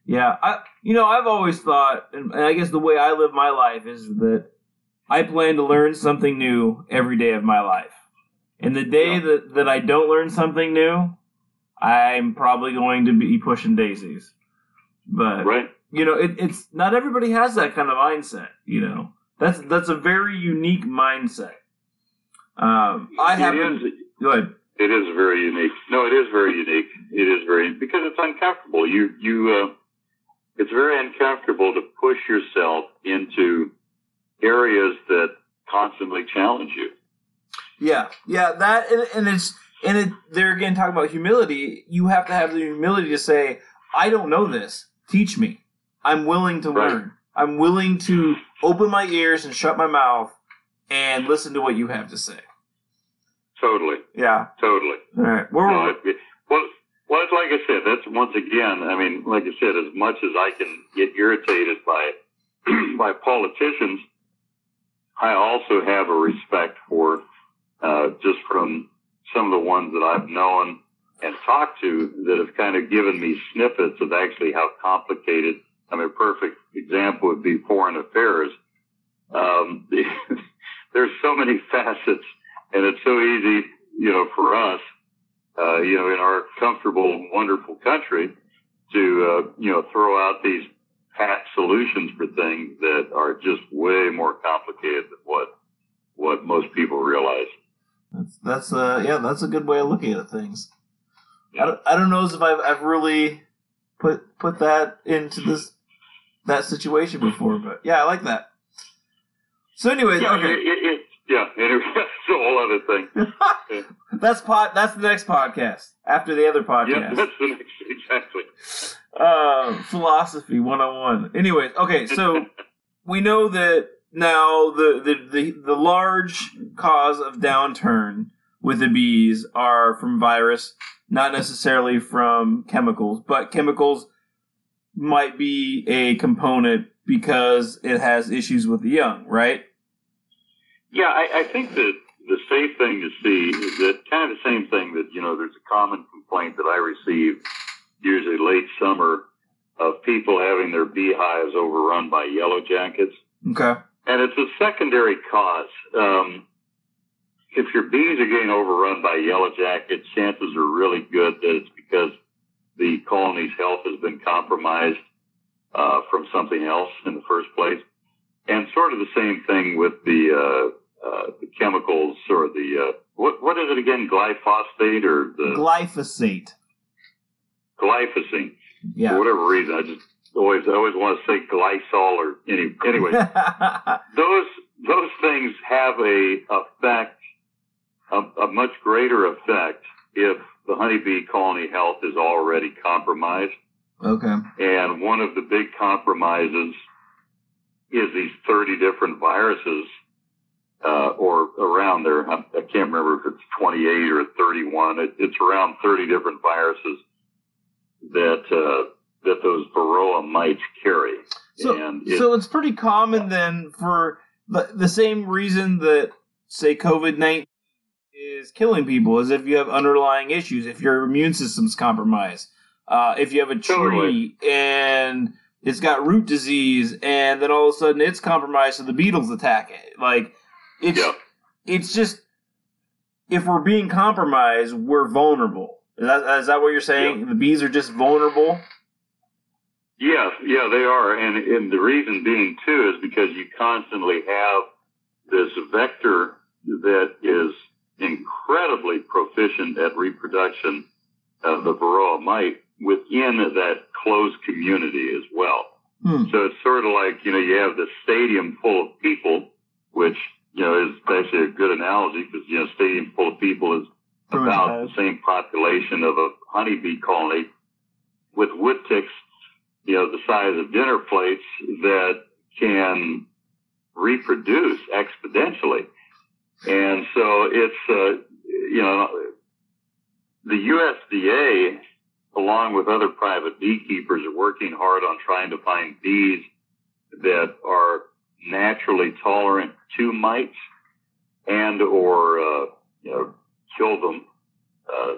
Speaker 1: Yeah, I you know I've always thought, and I guess the way I live my life is that I plan to learn something new every day of my life. And the day yeah. that, that I don't learn something new, I'm probably going to be pushing daisies. But right. you know, it, it's not everybody has that kind of mindset. You know, that's that's a very unique mindset. Um, I have. Go ahead.
Speaker 2: It is very unique. No, it is very unique. It is very because it's uncomfortable. You you uh, it's very uncomfortable to push yourself into areas that constantly challenge you.
Speaker 1: Yeah, yeah, that and, and it's and it. They're again talking about humility. You have to have the humility to say, "I don't know this. Teach me. I'm willing to
Speaker 2: Right.
Speaker 1: learn. I'm willing to open my ears and shut my mouth and listen to what you have to say."
Speaker 2: Totally,
Speaker 1: Yeah.
Speaker 2: totally.
Speaker 1: All right. Where
Speaker 2: No,
Speaker 1: were
Speaker 2: it, it, well, well, it's like I said. That's once again. I mean, like I said, as much as I can get irritated by by politicians, I also have a respect for uh, just from some of the ones that I've known and talked to that have kind of given me snippets of actually how complicated. I mean, a perfect example would be foreign affairs. Um, there's so many facets, and it's so easy, you know, for us uh, you know, in our comfortable, wonderful country to, uh, you know, throw out these pat solutions for things that are just way more complicated than what, what most people realize.
Speaker 1: That's that's uh yeah that's a good way of looking at things. I don't, I don't know if I've I've really put put that into this that situation before, but yeah, I like that. So, anyways,
Speaker 2: Yeah,
Speaker 1: okay,
Speaker 2: it, it, yeah, anyway, that's a whole other thing.
Speaker 1: that's pod. That's the next podcast after the other podcast.
Speaker 2: Yeah, that's the next, exactly.
Speaker 1: uh, philosophy 101. Anyways, okay, so we know that now the, the, the, the large cause of downturn with the bees are from virus, not necessarily from chemicals, but chemicals might be a component because it has issues with the young, right?
Speaker 2: Yeah, I, I think that the safe thing to see is that kind of the same thing that, you know, there's a common complaint that I receive usually late summer of people having their beehives overrun by yellow jackets.
Speaker 1: Okay.
Speaker 2: And it's a secondary cause. Um, if your bees are getting overrun by yellow jackets, chances are really good that it's because the colony's health has been compromised uh, from something else in the first place. And sort of the same thing with the, uh, uh, the chemicals or the uh, what what is it again? Glyphosate or the
Speaker 1: Glyphosate.
Speaker 2: glyphosate? For whatever reason, I just always I always want to say glycol or any anyway. those those things have a effect, a, a much greater effect if the honeybee colony health is already compromised.
Speaker 1: okay.
Speaker 2: And one of the big compromises is these 30 different viruses, uh, or around there. I, I can't remember if it's 28 or 31. It, it's around 30 different viruses that, uh, that those varroa mites carry.
Speaker 1: So,
Speaker 2: and it,
Speaker 1: so it's pretty common then for the, the same reason that say COVID nineteen is killing people is if you have underlying issues, if your immune system's compromised, uh, if you have a tree
Speaker 2: Totally.
Speaker 1: and it's got root disease, and then all of a sudden it's compromised, so the beetles attack it. Like it's
Speaker 2: yeah.
Speaker 1: it's just if we're being compromised, we're vulnerable. Is that, is that what you're saying? The bees are just vulnerable.
Speaker 2: Yes, yeah, they are, and and the reason being too is because you constantly have this vector that is incredibly proficient at reproduction of the varroa mite within that closed community as well.
Speaker 1: Hmm.
Speaker 2: So it's sort of like you know you have the stadium full of people, which you know is actually a good analogy because you know stadium full of people is about the same population of a honeybee colony with wood ticks, you know, the size of dinner plates that can reproduce exponentially. And so it's, uh, you know, the USDA, along with other private beekeepers, are working hard on trying to find bees that are naturally tolerant to mites and or, uh, you know, kill them. Uh,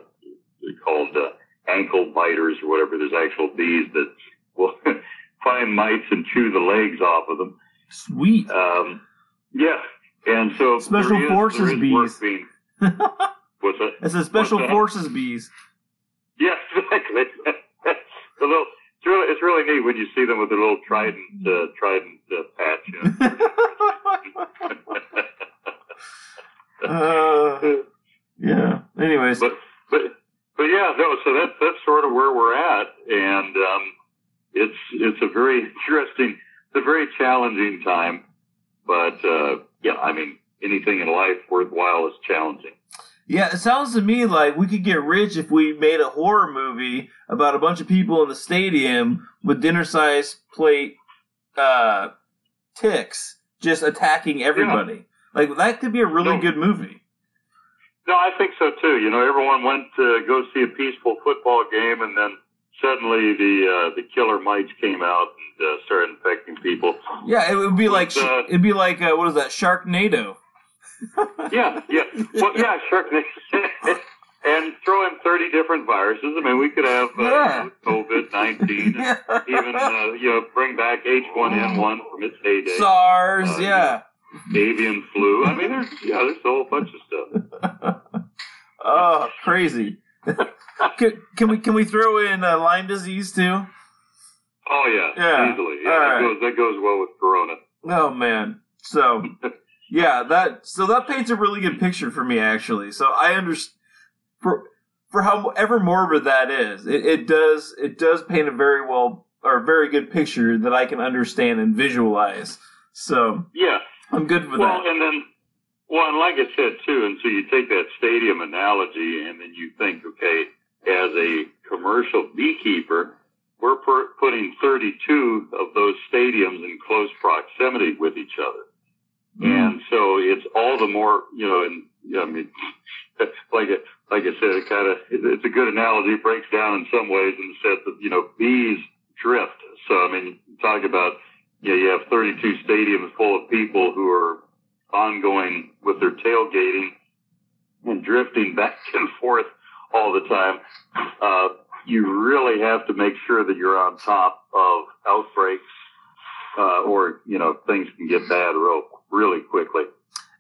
Speaker 2: they're called uh, ankle biters or whatever. There's actual bees that will find mites and chew the legs off of them.
Speaker 1: Sweet.
Speaker 2: Um, yeah, and so
Speaker 1: Special
Speaker 2: is-
Speaker 1: forces
Speaker 2: there is work
Speaker 1: bees.
Speaker 2: being- what's that?
Speaker 1: It's a special forces bees.
Speaker 2: Yes, exactly. the little. It's really, it's really neat when you see them with their little trident, uh, trident uh, patch. You know?
Speaker 1: Uh, yeah. Anyways,
Speaker 2: but but but yeah, no. So that's that's sort of where we're at, and um, it's it's a very interesting, it's a very challenging time. But uh, yeah, I mean, anything in life worthwhile is challenging.
Speaker 1: Yeah, it sounds to me like we could get rich if we made a horror movie about a bunch of people in the stadium with dinner sized plate uh, ticks just attacking everybody. Like that could be a really
Speaker 2: No.
Speaker 1: good movie.
Speaker 2: No, I think so too. You know, everyone went to go see a peaceful football game, and then suddenly the uh, the killer mites came out and uh, started infecting people.
Speaker 1: Yeah, it would be like
Speaker 2: Uh,
Speaker 1: it'd be like uh, what is that Sharknado?
Speaker 2: Yeah, yeah. Well, yeah, sure. and throw in 30 different viruses. I mean, we could have uh,
Speaker 1: Yeah.
Speaker 2: COVID 19,
Speaker 1: Yeah.
Speaker 2: even, uh, you know, bring back H1N1 from its heyday,
Speaker 1: SARS,
Speaker 2: Uh,
Speaker 1: yeah.
Speaker 2: avian flu. I mean, there's, yeah, there's a whole bunch of stuff.
Speaker 1: Oh, crazy. can, can we can we throw in uh, Lyme disease too?
Speaker 2: Oh, yeah,
Speaker 1: Yeah.
Speaker 2: easily. Yeah,
Speaker 1: All
Speaker 2: that,
Speaker 1: right.
Speaker 2: goes, that goes well with Corona.
Speaker 1: Oh man. So yeah, that so that paints a really good picture for me actually. So I understand for for however morbid that is, it, it does it does paint a very well or a very good picture that I can understand and visualize. So
Speaker 2: Yeah.
Speaker 1: I'm good with
Speaker 2: Well,
Speaker 1: that.
Speaker 2: and then, well, and like I said too, and so you take that stadium analogy, and then you think, okay, as a commercial beekeeper, we're per- putting 32 of those stadiums in close proximity with each other. And so it's all the more, you know, and you know, I mean, like it, like I said, it kind of it's a good analogy. Breaks down in some ways in the sense that you know bees drift. So I mean, talk about yeah, you have 32 stadiums full of people who are ongoing with their tailgating and drifting back and forth all the time. Uh, you really have to make sure that you're on top of outbreaks, uh, or, you know, things can get bad real, really quickly.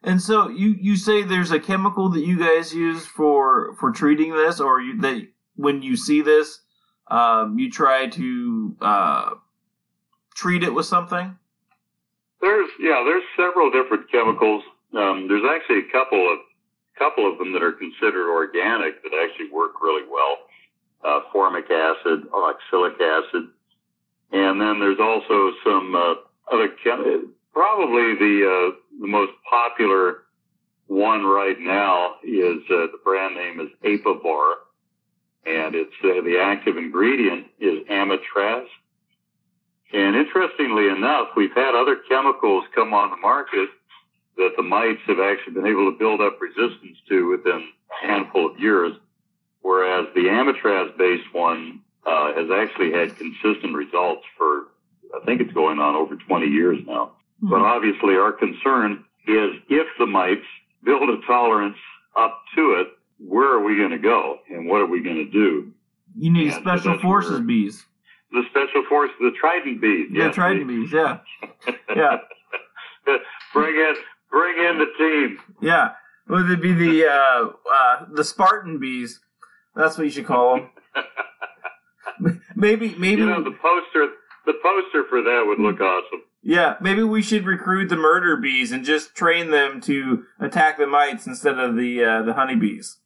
Speaker 1: And so you you say there's a chemical that you guys use for for treating this, or you that when you see this, um, you try to uh, treat it with something.
Speaker 2: There's, yeah, there's several different chemicals. Um, there's actually a couple of, couple of them that are considered organic that actually work really well. Uh, formic acid, oxalic acid. And then there's also some, uh, other chem- probably the, uh, the most popular one right now is, uh, the brand name is Apivar. And it's, uh, the active ingredient is amitraz. And interestingly enough, we've had other chemicals come on the market that the mites have actually been able to build up resistance to within a handful of years, whereas the amitraz-based one uh, has actually had consistent results for, I think it's going on over 20 years now. But obviously, our concern is if the mites build a tolerance up to it, where are we going to go, and what are we going to do?
Speaker 1: You need
Speaker 2: so
Speaker 1: special forces
Speaker 2: where-
Speaker 1: bees.
Speaker 2: The special forces, the trident bees.
Speaker 1: Yeah,
Speaker 2: yes,
Speaker 1: trident bees. Yeah, yeah,
Speaker 2: bring in, bring in the team.
Speaker 1: yeah. Would it be the uh, uh, the Spartan bees? That's what you should call them. maybe, maybe.
Speaker 2: You know, the poster, the poster for that would look awesome.
Speaker 1: Yeah, maybe we should recruit the murder bees and just train them to attack the mites instead of the uh, the honeybees.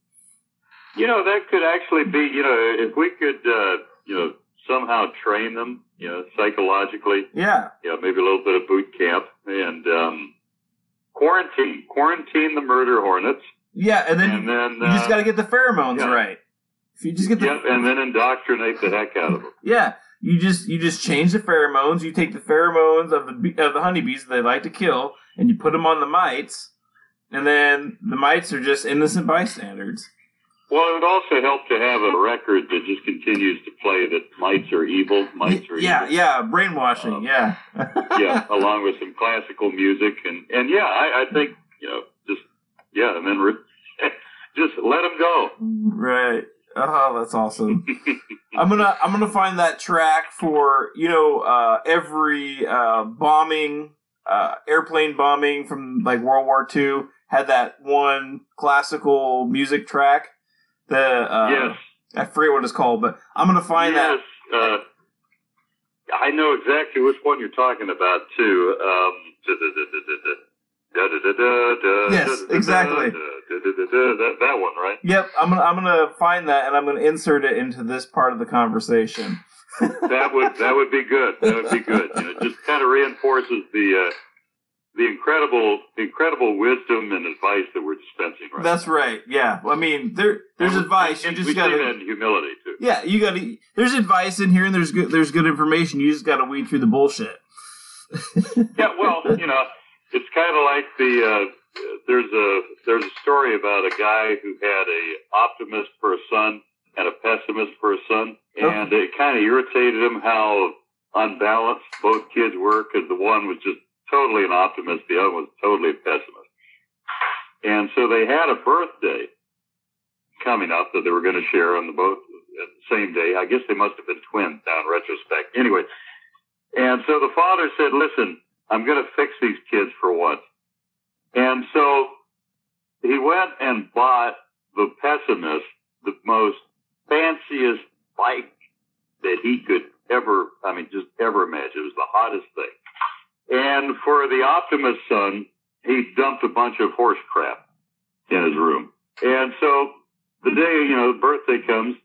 Speaker 2: You know, that could actually be, you know, if we could, uh, you know, somehow train them, you know, psychologically,
Speaker 1: Yeah,
Speaker 2: you know, maybe a little bit of boot camp and, um, quarantine, quarantine the murder hornets.
Speaker 1: yeah, and then,
Speaker 2: And then,
Speaker 1: you just
Speaker 2: uh,
Speaker 1: got to get the pheromones
Speaker 2: yeah.
Speaker 1: right. If you just get the
Speaker 2: Yep, and then indoctrinate the heck out of them.
Speaker 1: yeah, you just you just change the pheromones. You take the pheromones of the of the honeybees that they like to kill, and you put them on the mites, and then the mites are just innocent bystanders.
Speaker 2: Well, it would also help to have a record that just continues to play that mites are evil, mites are
Speaker 1: yeah,
Speaker 2: evil.
Speaker 1: yeah, brainwashing.
Speaker 2: Um,
Speaker 1: yeah,
Speaker 2: yeah, along with some classical music and and yeah, I, I think you know just yeah, and then re- just let them go.
Speaker 1: right. Oh, that's awesome. I'm gonna I'm gonna find that track for you know uh, every uh, bombing uh, airplane bombing from like World War II had that one classical music track. The uh,
Speaker 2: yes,
Speaker 1: I forget what it's called, but I'm gonna find that.
Speaker 2: yes. Uh, I know exactly which one you're talking about too. Um, duh, duh, duh.
Speaker 1: Yes, exactly.
Speaker 2: That, that one, right?
Speaker 1: Yep, I'm gonna I'm gonna find that and I'm gonna insert it into this part of the conversation.
Speaker 2: that would that would be good. That would be good. You know, it just kind of reinforces the uh, the incredible incredible wisdom and advice that we're dispensing right.
Speaker 1: That's right. Yeah. I mean, there there's advice. You just
Speaker 2: that in humility too.
Speaker 1: Yeah, you gotta. There's advice in here, and there's good. There's good information. You just gotta weed through the bullshit.
Speaker 2: Yeah, well, you know, it's kind of like the uh, there's a there's a story about a guy who had a optimist for a son and a pessimist for a son, and it kind of irritated him how unbalanced both kids were because the one was just totally an optimist, the other was totally a pessimist, and so they had a birthday coming up that they were going to share on the both at the same day. I guess they must have been twins now in retrospect. Anyway, and so the father said, listen, I'm going to fix these kids for once. And so he went and bought the pessimist the most fanciest bike that he could ever, I mean, just ever imagine. It was the hottest thing. And for the optimist son, he dumped a bunch of horse crap in his room. And so the day, you know, the birthday comes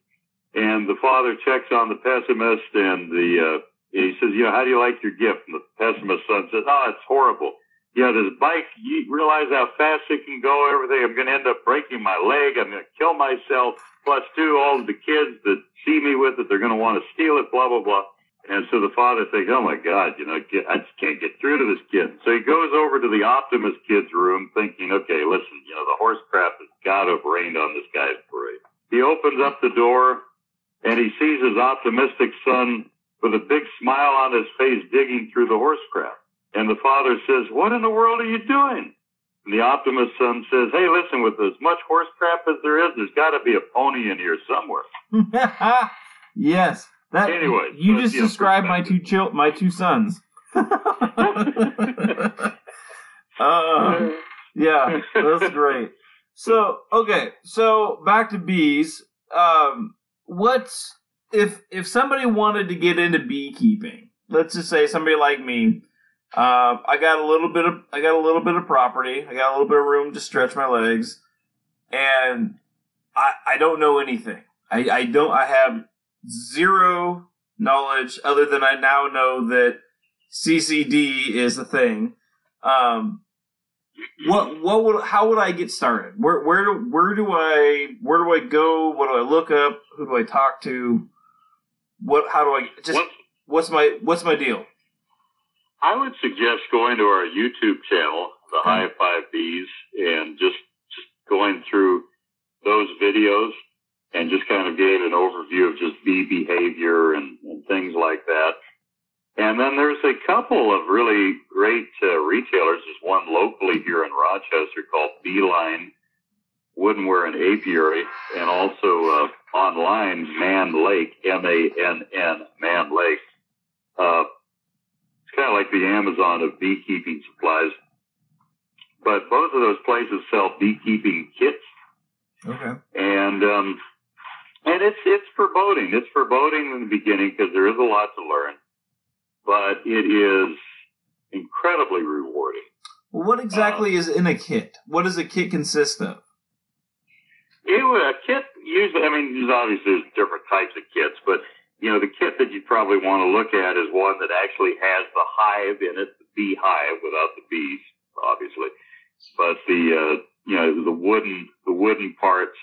Speaker 2: and the father checks on the pessimist and the, uh, he says, you know, how do you like your gift? And the pessimist son says, oh, it's horrible. Know, this bike, you realize how fast it can go, everything. I'm going to end up breaking my leg. I'm going to kill myself. Plus two, all of the kids that see me with it, they're going to want to steal it, blah, blah, blah. And so the father thinks, oh my God, you know, I just can't get through to this kid. So he goes over to the optimist kid's room thinking, okay, listen, you know, the horse crap has got to have rained on this guy's parade. He opens up the door and he sees his optimistic son with a big smile on his face digging through the horse crap. And the father says, what in the world are you doing? And the optimist son says, hey, listen, with as much horse crap as there is, there's got to be a pony in here somewhere.
Speaker 1: yes. That
Speaker 2: Anyway,
Speaker 1: you
Speaker 2: so,
Speaker 1: just described my two chil- my two sons. uh, yeah, that's great. So okay, so back to bees. Um, what's if if somebody wanted to get into beekeeping? Let's just say somebody like me. Uh, I got a little bit of I got a little bit of property. I got a little bit of room to stretch my legs, and I I don't know anything. I I don't I have zero knowledge other than I now know that CCD is a thing. Um, what what would how would I get started? Where where do where do I where do I go? What do I look up? Who do I talk to? What how do I just
Speaker 2: Once-
Speaker 1: what's my what's my deal?
Speaker 2: I would suggest going to our YouTube channel, the. Hive Five Bees, and just just going through those videos and just kind of getting an overview of just bee behavior and, and things like that. And then there's a couple of really great uh, retailers. There's one locally here in Rochester called Beeline Woodenware and Apiary, and also uh, online Mann Lake, M-A-N-N, Mann Lake. Uh, it's kind of like the Amazon of beekeeping supplies. But both of those places sell beekeeping kits,
Speaker 1: Okay.
Speaker 2: and um, and it's it's foreboding. It's foreboding in the beginning because there is a lot to learn, but it is incredibly rewarding.
Speaker 1: Well, what exactly is in a kit? What does a kit consist of?
Speaker 2: It would, a kit usually, I mean, there's obviously there's different types of kits, but you know, the kit that you probably want to look at is one that actually has the hive in it, the bee hive without the bees, obviously, but the, uh, you know, the wooden, the wooden parts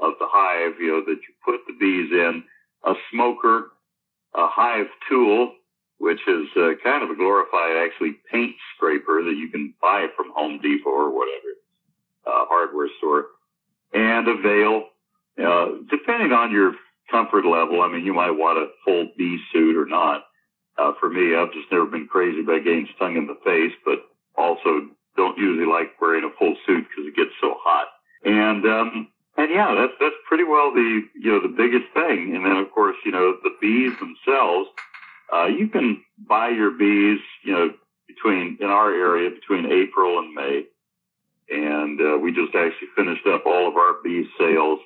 Speaker 2: of the hive, you know, that you put the bees in, a smoker, a hive tool, which is uh, kind of a glorified actually paint scraper that you can buy from Home Depot or whatever, uh, hardware store, and a veil. Uh, depending on your comfort level, I mean, you might want a full bee suit or not. Uh, for me, I've just never been crazy about getting stung in the face, but also don't usually like wearing a full suit because it gets so hot. And, um, and yeah, that's, that's pretty well the, you know, the biggest thing. And then of course, you know, the bees themselves, uh, you can buy your bees, you know, between, in our area, between April and May. And, uh, we just actually finished up all of our bee sales,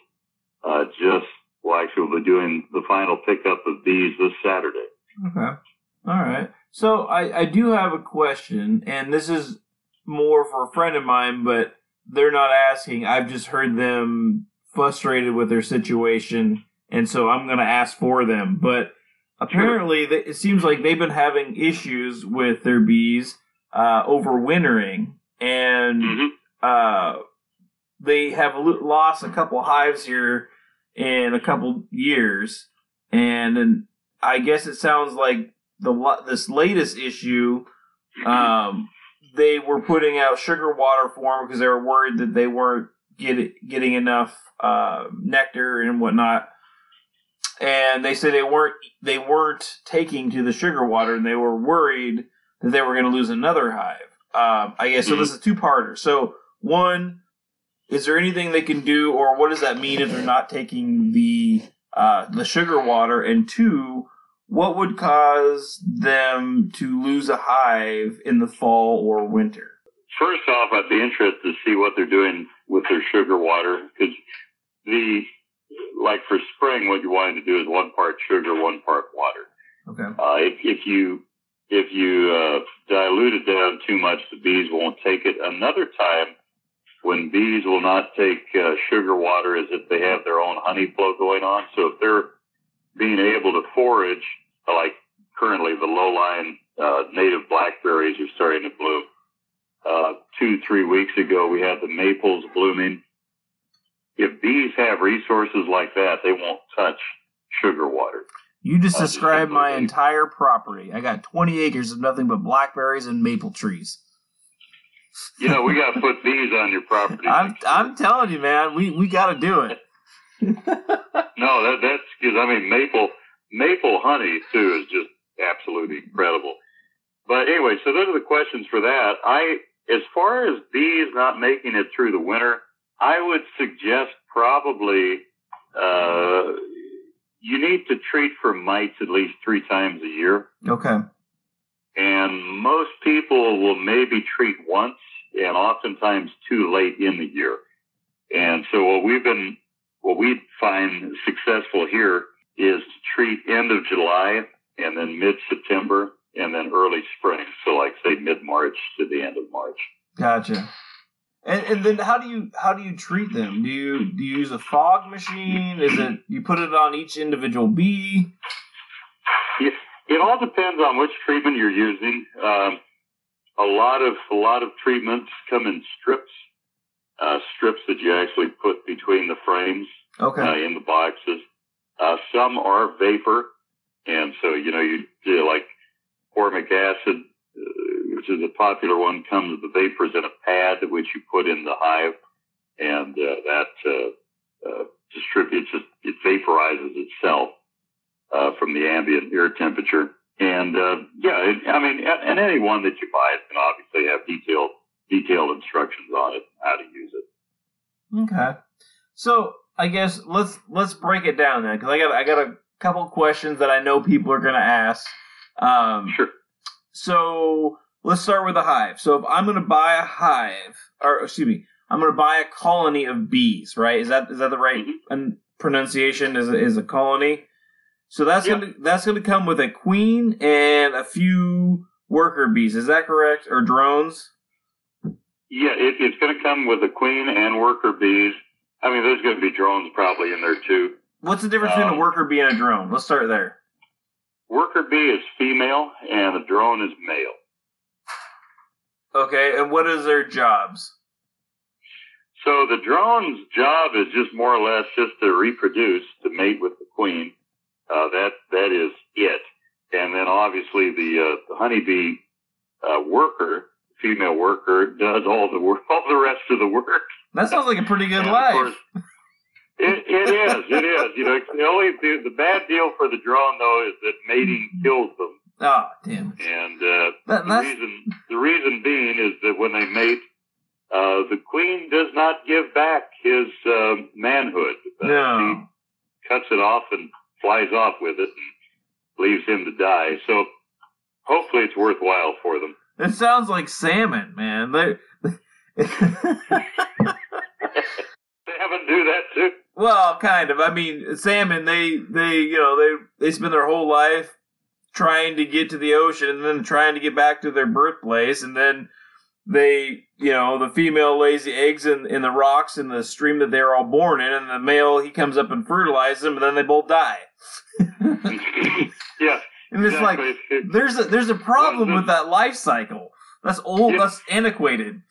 Speaker 2: uh, just, well, actually we'll be doing the final pickup of bees this Saturday.
Speaker 1: Okay. All right. So I, I do have a question, and this is more for a friend of mine, but they're not asking. I've just heard them frustrated with their situation, and so I'm going to ask for them. But apparently, sure. it seems like they've been having issues with their bees uh, overwintering, and mm-hmm. Uh, they have lost a couple hives here in a couple years, and, and I guess it sounds like the this latest issue. Um, they were putting out sugar water for them because they were worried that they weren't get, getting enough uh, nectar and whatnot. And they said they weren't they weren't taking to the sugar water, and they were worried that they were going to lose another hive. Um, I guess so. This is two parter. So one, is there anything they can do, or what does that mean if they're not taking the uh, the sugar water? And two, what would cause them to lose a hive in the fall or winter?
Speaker 2: First off, I'd be interested to see what they're doing with their sugar water because the like for spring, what you wanted to do is one part sugar, one part water.
Speaker 1: Okay.
Speaker 2: Uh, if, if you if you uh, dilute it down too much, the bees won't take it. Another time when bees will not take uh, sugar water is if they have their own honey flow going on. So if they're being able to forage, like currently the low lying uh, native blackberries are starting to bloom. Uh, two, three weeks ago, we had the maples blooming. If bees have resources like that, they won't touch sugar water.
Speaker 1: You just uh, described my entire property. I got 20 acres of nothing but blackberries and maple trees.
Speaker 2: You know, we got to put bees on your property.
Speaker 1: I'm, I'm telling you, man, we, we got to do it.
Speaker 2: no, that, that's because, I mean, maple, maple honey, too, is just absolutely incredible. But anyway, so those are the questions for that. I, as far as bees not making it through the winter, I would suggest probably, uh, you need to treat for mites at least three times a year.
Speaker 1: Okay.
Speaker 2: And most people will maybe treat once and oftentimes too late in the year. And so what we've been, what we find successful here is to treat end of July and then mid September and then early spring. So like say mid March to the end of March.
Speaker 1: Gotcha. And, and then how do you how do you treat them? Do you do you use a fog machine? Is it you put it on each individual bee?
Speaker 2: It, it all depends on which treatment you're using. Um, a lot of a lot of treatments come in strips, uh, strips that you actually put between the frames
Speaker 1: okay.
Speaker 2: uh, in the boxes. Uh, some are vapor, and so you know you do like formic acid, uh, which is a popular one, comes the vapors in a pad which you put in the hive, and uh, that uh, uh, distributes it, it vaporizes itself from the ambient air temperature. And uh, yeah, I mean, and any one that you buy going to obviously have detailed detailed instructions on it how to use it.
Speaker 1: Okay, so I guess let's let's break it down then, because I got I got a couple questions that I know people are going to ask. Um,
Speaker 2: sure.
Speaker 1: So let's start with a hive. So if I'm going to buy a hive, or excuse me, I'm going to buy a colony of bees, right? Is that is that the right mm-hmm. pronunciation? Is is a colony? So that's yep. gonna that's gonna come with a queen and a few worker bees. Is that correct? Or drones?
Speaker 2: Yeah, it, it's going to come with a queen and worker bees. I mean, there's going to be drones probably in there too.
Speaker 1: What's the difference um, between a um, worker bee and a drone? Let's start there.
Speaker 2: Worker bee is female and a drone is male.
Speaker 1: Okay, and what is their jobs?
Speaker 2: So the drone's job is just more or less just to reproduce, to mate with the queen. Uh, that that is it. And then obviously the uh, the honeybee uh, worker, female worker, does all the work, all the rest of the work.
Speaker 1: That sounds like a pretty good life. Course,
Speaker 2: it, it is. It is. You know, the only the, the bad deal for the drone though is that mating kills them.
Speaker 1: Oh, damn.
Speaker 2: And uh, that, the reason the reason being is that when they mate, uh, the queen does not give back his uh, manhood.
Speaker 1: Uh, no.
Speaker 2: She cuts it off and flies off with it and leaves him to die. So hopefully it's worthwhile for them.
Speaker 1: It sounds like salmon, man. They
Speaker 2: they haven't do that too.
Speaker 1: Well, kind of. I mean, salmon. They they you know they they spend their whole life trying to get to the ocean and then trying to get back to their birthplace and then they, you know, the female lays the eggs in, in the rocks in the stream that they're all born in, and the male he comes up and fertilizes them, and then they both die.
Speaker 2: yeah.
Speaker 1: And it's like
Speaker 2: exactly.
Speaker 1: there's a there's a problem
Speaker 2: Well,
Speaker 1: with that life cycle. That's old.
Speaker 2: Yeah.
Speaker 1: That's antiquated.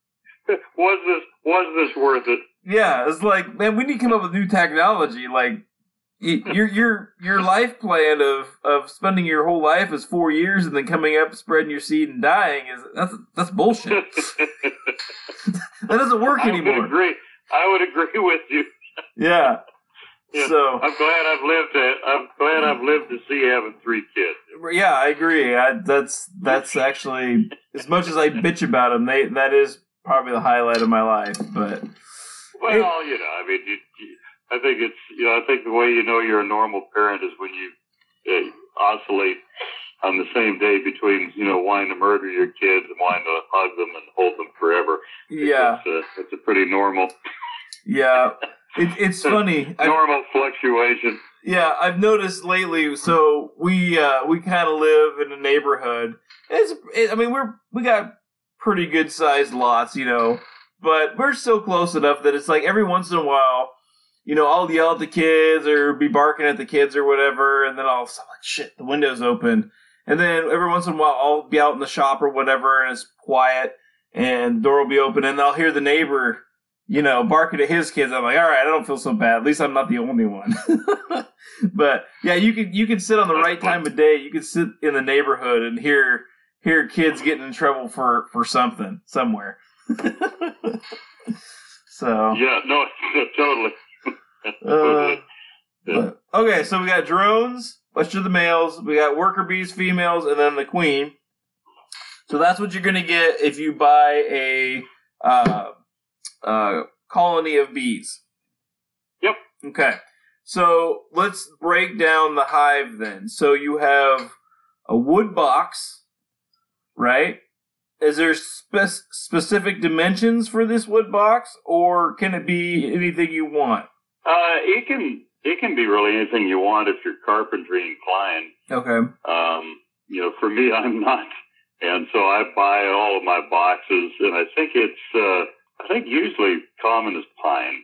Speaker 2: was this was this worth it?
Speaker 1: Yeah, it's like man, we need to come up with new technology. Like your your your life plan of of spending your whole life is four years and then coming up, spreading your seed and dying is that's that's bullshit. that doesn't work
Speaker 2: I would agree. I would agree with you.
Speaker 1: Yeah.
Speaker 2: Yeah.
Speaker 1: So
Speaker 2: I'm glad I've lived to. I'm glad I've lived to see having three kids.
Speaker 1: yeah, I agree. I, that's that's actually as much as I bitch about them, they that is probably the highlight of my life. But
Speaker 2: Well, you know, I mean, you, you, I think it's you know, I think the way you know you're a normal parent is when you uh, oscillate on the same day between you know wanting to murder your kids and wanting to hug them and hold them forever.
Speaker 1: yeah,
Speaker 2: it's a, it's a pretty normal
Speaker 1: yeah, it, it's funny. I,
Speaker 2: normal fluctuation.
Speaker 1: Yeah, I've noticed lately. So we uh, we kind of live in a neighborhood. It's it, I mean we're we got pretty good sized lots, you know, but we're still close enough that it's like every once in a while, you know, I'll yell at the kids or be barking at the kids or whatever, and then I'll I'm like shit, the window's open, and then every once in a while I'll be out in the shop or whatever, and it's quiet, and the door will be open, and I'll hear the neighbor you know, barking at his kids. I'm like, all right, I don't feel so bad. At least I'm not the only one. but yeah, you can you can sit on the right time of day. You can sit in the neighborhood and hear hear kids getting in trouble for for something somewhere. so
Speaker 2: Yeah, no, totally.
Speaker 1: uh, but- okay, so we got drones. Let's do the males. We got worker bees, females, and then the queen. So that's what you're gonna get if you buy a uh, uh, colony of bees.
Speaker 2: Yep.
Speaker 1: Okay. So let's break down the hive then. So you have a wood box, right? Is there spe- specific dimensions for this wood box, or can it be anything you want?
Speaker 2: Uh, it can it can be really anything you want if you're carpentry inclined.
Speaker 1: Okay.
Speaker 2: Um, you know, for me, I'm not, and so I buy all of my boxes, and I think it's uh, I think usually common is pine.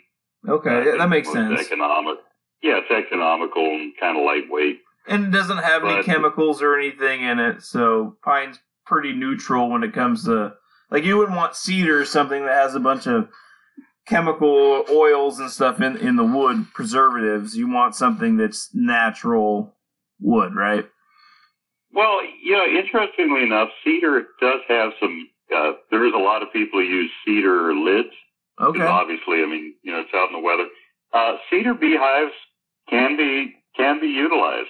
Speaker 1: Okay, yeah, that makes sense.
Speaker 2: Economic, yeah, it's economical and kind of lightweight.
Speaker 1: And it doesn't have any chemicals or anything in it, so pine's pretty neutral when it comes to like you wouldn't want cedar or something that has a bunch of chemical oils and stuff in in the wood preservatives. You want something that's natural wood, right?
Speaker 2: Well, you know, interestingly enough, cedar does have some. Uh, there is a lot of people who use cedar lids.
Speaker 1: Okay.
Speaker 2: Obviously, I mean, you know, it's out in the weather. Uh, cedar beehives can be can be utilized.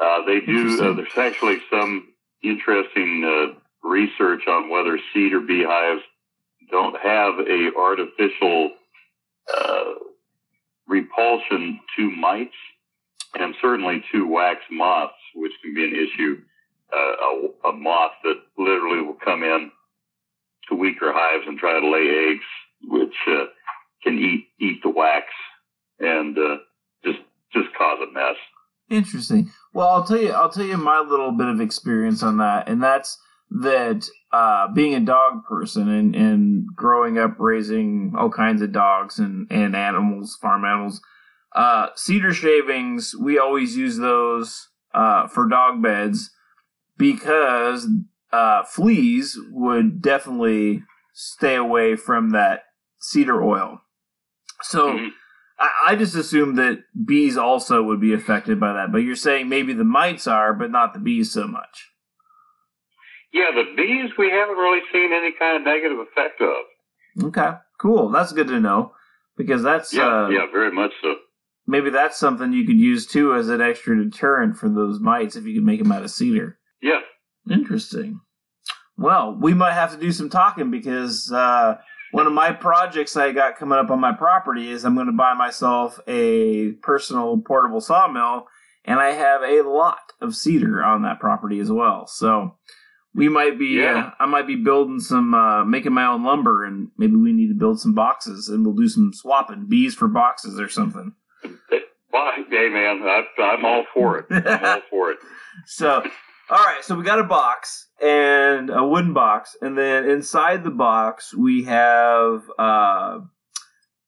Speaker 2: Uh, they do. Uh, there's actually some interesting uh, research on whether cedar beehives don't have a artificial uh, repulsion to mites and certainly to wax moths, which can be an issue. Uh, a, a moth that literally will come in to weaker hives and try to lay eggs, which uh, can eat eat the wax and uh, just just cause a mess.
Speaker 1: Interesting. Well, I'll tell you. I'll tell you my little bit of experience on that, and that's that uh, being a dog person and, and growing up raising all kinds of dogs and, and animals, farm animals. Uh, cedar shavings, we always use those uh, for dog beds because uh, fleas would definitely stay away from that cedar oil. So.
Speaker 2: Mhm.
Speaker 1: I, I just assumed that bees also would be affected by that, but you're saying maybe the mites are, but not the bees so much.
Speaker 2: Yeah, the bees we haven't really seen any kind of negative effect of.
Speaker 1: Okay, cool. That's good to know because that's
Speaker 2: Yeah,
Speaker 1: uh,
Speaker 2: yeah, very much so.
Speaker 1: maybe that's something you could use too as an extra deterrent for those mites if you could make them out of cedar.
Speaker 2: Yeah,
Speaker 1: Interesting. Well, we might have to do some talking because uh, one of my projects I got coming up on my property is I'm going to buy myself a personal portable sawmill, and I have a lot of cedar on that property as well. So we might be,
Speaker 2: Yeah.
Speaker 1: uh, I might be building some, uh, making my own lumber, and maybe we need to build some boxes, and we'll do some swapping bees for boxes or something.
Speaker 2: hey man, I, I'm all for it. I'm all for it.
Speaker 1: So, all right, so we got a box, and a wooden box, and then inside the box we have uh,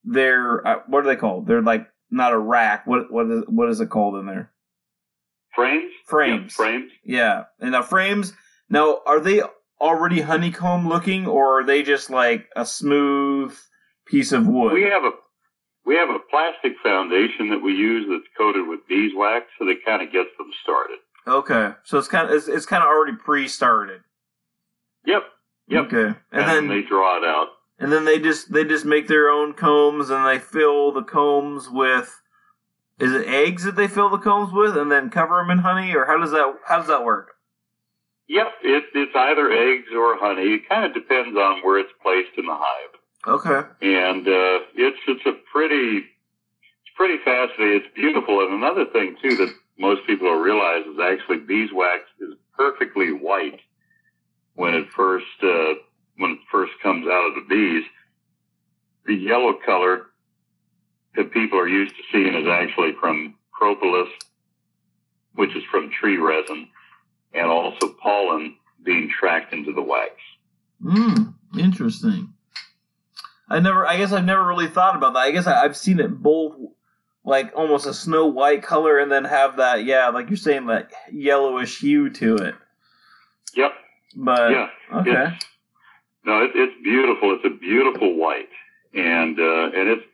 Speaker 1: their uh, what are they called? They're like not a rack. What what is what is it called in there?
Speaker 2: Frames.
Speaker 1: Frames.
Speaker 2: Yeah, frames.
Speaker 1: Yeah, and now frames. Now, are they already honeycomb looking, or are they just like a smooth piece of wood?
Speaker 2: We have a we have a plastic foundation that we use that's coated with beeswax, so that kind of gets them started.
Speaker 1: Okay, so it's kind of it's, it's kind of already pre-started.
Speaker 2: Yep. Yep.
Speaker 1: Okay, and,
Speaker 2: And,
Speaker 1: then
Speaker 2: they draw it out.
Speaker 1: and then they just they just make their own combs, and they fill the combs with. Is it eggs that they fill the combs with, and then cover them in honey, or how does that how does that work?
Speaker 2: Yep. It, it's either eggs or honey. It kind of depends on where it's placed in the hive.
Speaker 1: Okay.
Speaker 2: and uh, it's it's a pretty it's pretty fascinating. It's beautiful, and another thing too that most people don't realize is actually beeswax is perfectly white when it first uh, when it first comes out of the bees. The yellow color that people are used to seeing is actually from propolis, which is from tree resin, and also pollen being tracked into the wax.
Speaker 1: Hmm. Interesting. I never. I guess I've never really thought about that. I guess I, I've seen it both, like almost a snow white color, and then have that. Yeah, like you're saying, that yellowish hue to it.
Speaker 2: Yep.
Speaker 1: But
Speaker 2: Yeah.
Speaker 1: okay.
Speaker 2: It's, no, it, it's beautiful. It's a beautiful white, and uh, and it's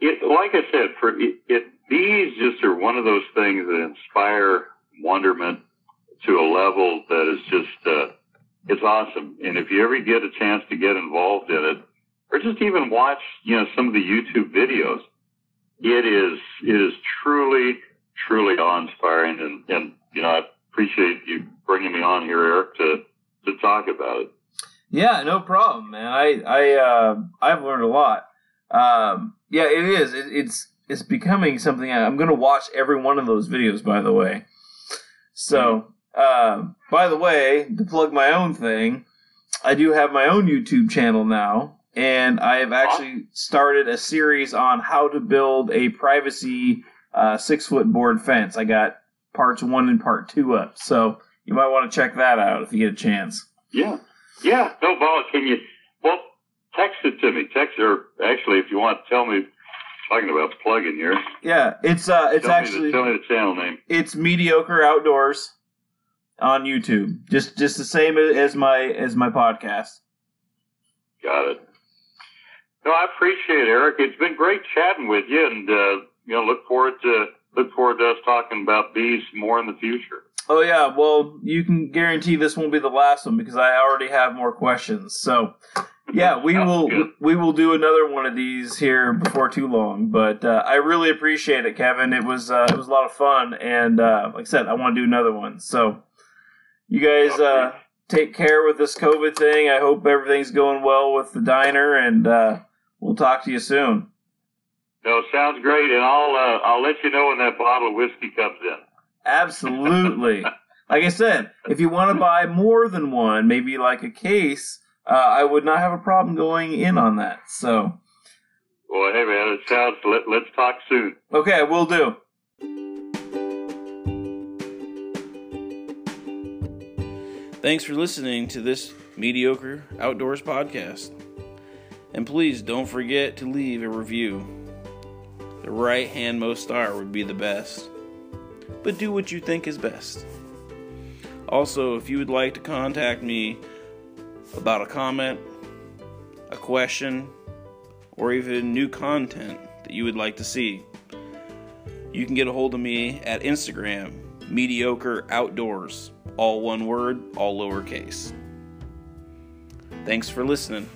Speaker 2: it. Like I said, for it, it, bees just are one of those things that inspire wonderment to a level that is just uh, it's awesome. And if you ever get a chance to get involved in it, or just even watch, you know, some of the YouTube videos, it is it is truly truly awe-inspiring. And and you know, I appreciate you bringing me on here, Eric, to to talk about it.
Speaker 1: Yeah, no problem, man. I I uh, I've learned a lot. Um, yeah, it is. It, it's it's becoming something. I, I'm going to watch every one of those videos. By the way, so uh, by the way, to plug my own thing, I do have my own YouTube channel now, and I have actually started a series on how to build a privacy uh, six foot board fence. I got parts one and part two up, so you might want to check that out if you get a chance.
Speaker 2: Yeah. Yeah. No, Paul, can you, well, text it to me. Text or actually, if you want to tell me, talking about plugging here.
Speaker 1: Yeah, it's uh, it's
Speaker 2: tell
Speaker 1: actually
Speaker 2: the, tell me the channel name.
Speaker 1: it's mediocre outdoors on YouTube. Just just the same as my as my podcast.
Speaker 2: Got it. No, I appreciate it, Eric. It's been great chatting with you and, uh, you know, look forward to, look forward to us talking about bees more in the future.
Speaker 1: Oh yeah, well you can guarantee this won't be the last one because I already have more questions. So yeah, we
Speaker 2: Sounds
Speaker 1: will
Speaker 2: good.
Speaker 1: we will do another one of these here before too long. But uh, I really appreciate it, Kevin. It was uh, it was a lot of fun, and uh, like I said, I want to do another one. So you guys uh, take care with this COVID thing. I hope everything's going well with the diner, and uh, we'll talk to you soon.
Speaker 2: No, sounds great. And I'll, uh, I'll let you know when that bottle of whiskey comes in.
Speaker 1: Absolutely. like I said, if you want to buy more than one, maybe like a case, uh, I would not have a problem going in on that. So,
Speaker 2: Well, hey man, it sounds, let, let's talk soon.
Speaker 1: okay, we'll do. Thanks for listening to this mediocre outdoors podcast. And please don't forget to leave a review. The right handmost star would be the best. But do what you think is best. Also, if you would like to contact me about a comment, a question, or even new content that you would like to see, you can get a hold of me at Instagram, mediocre outdoors, all one word, all lowercase. Thanks for listening.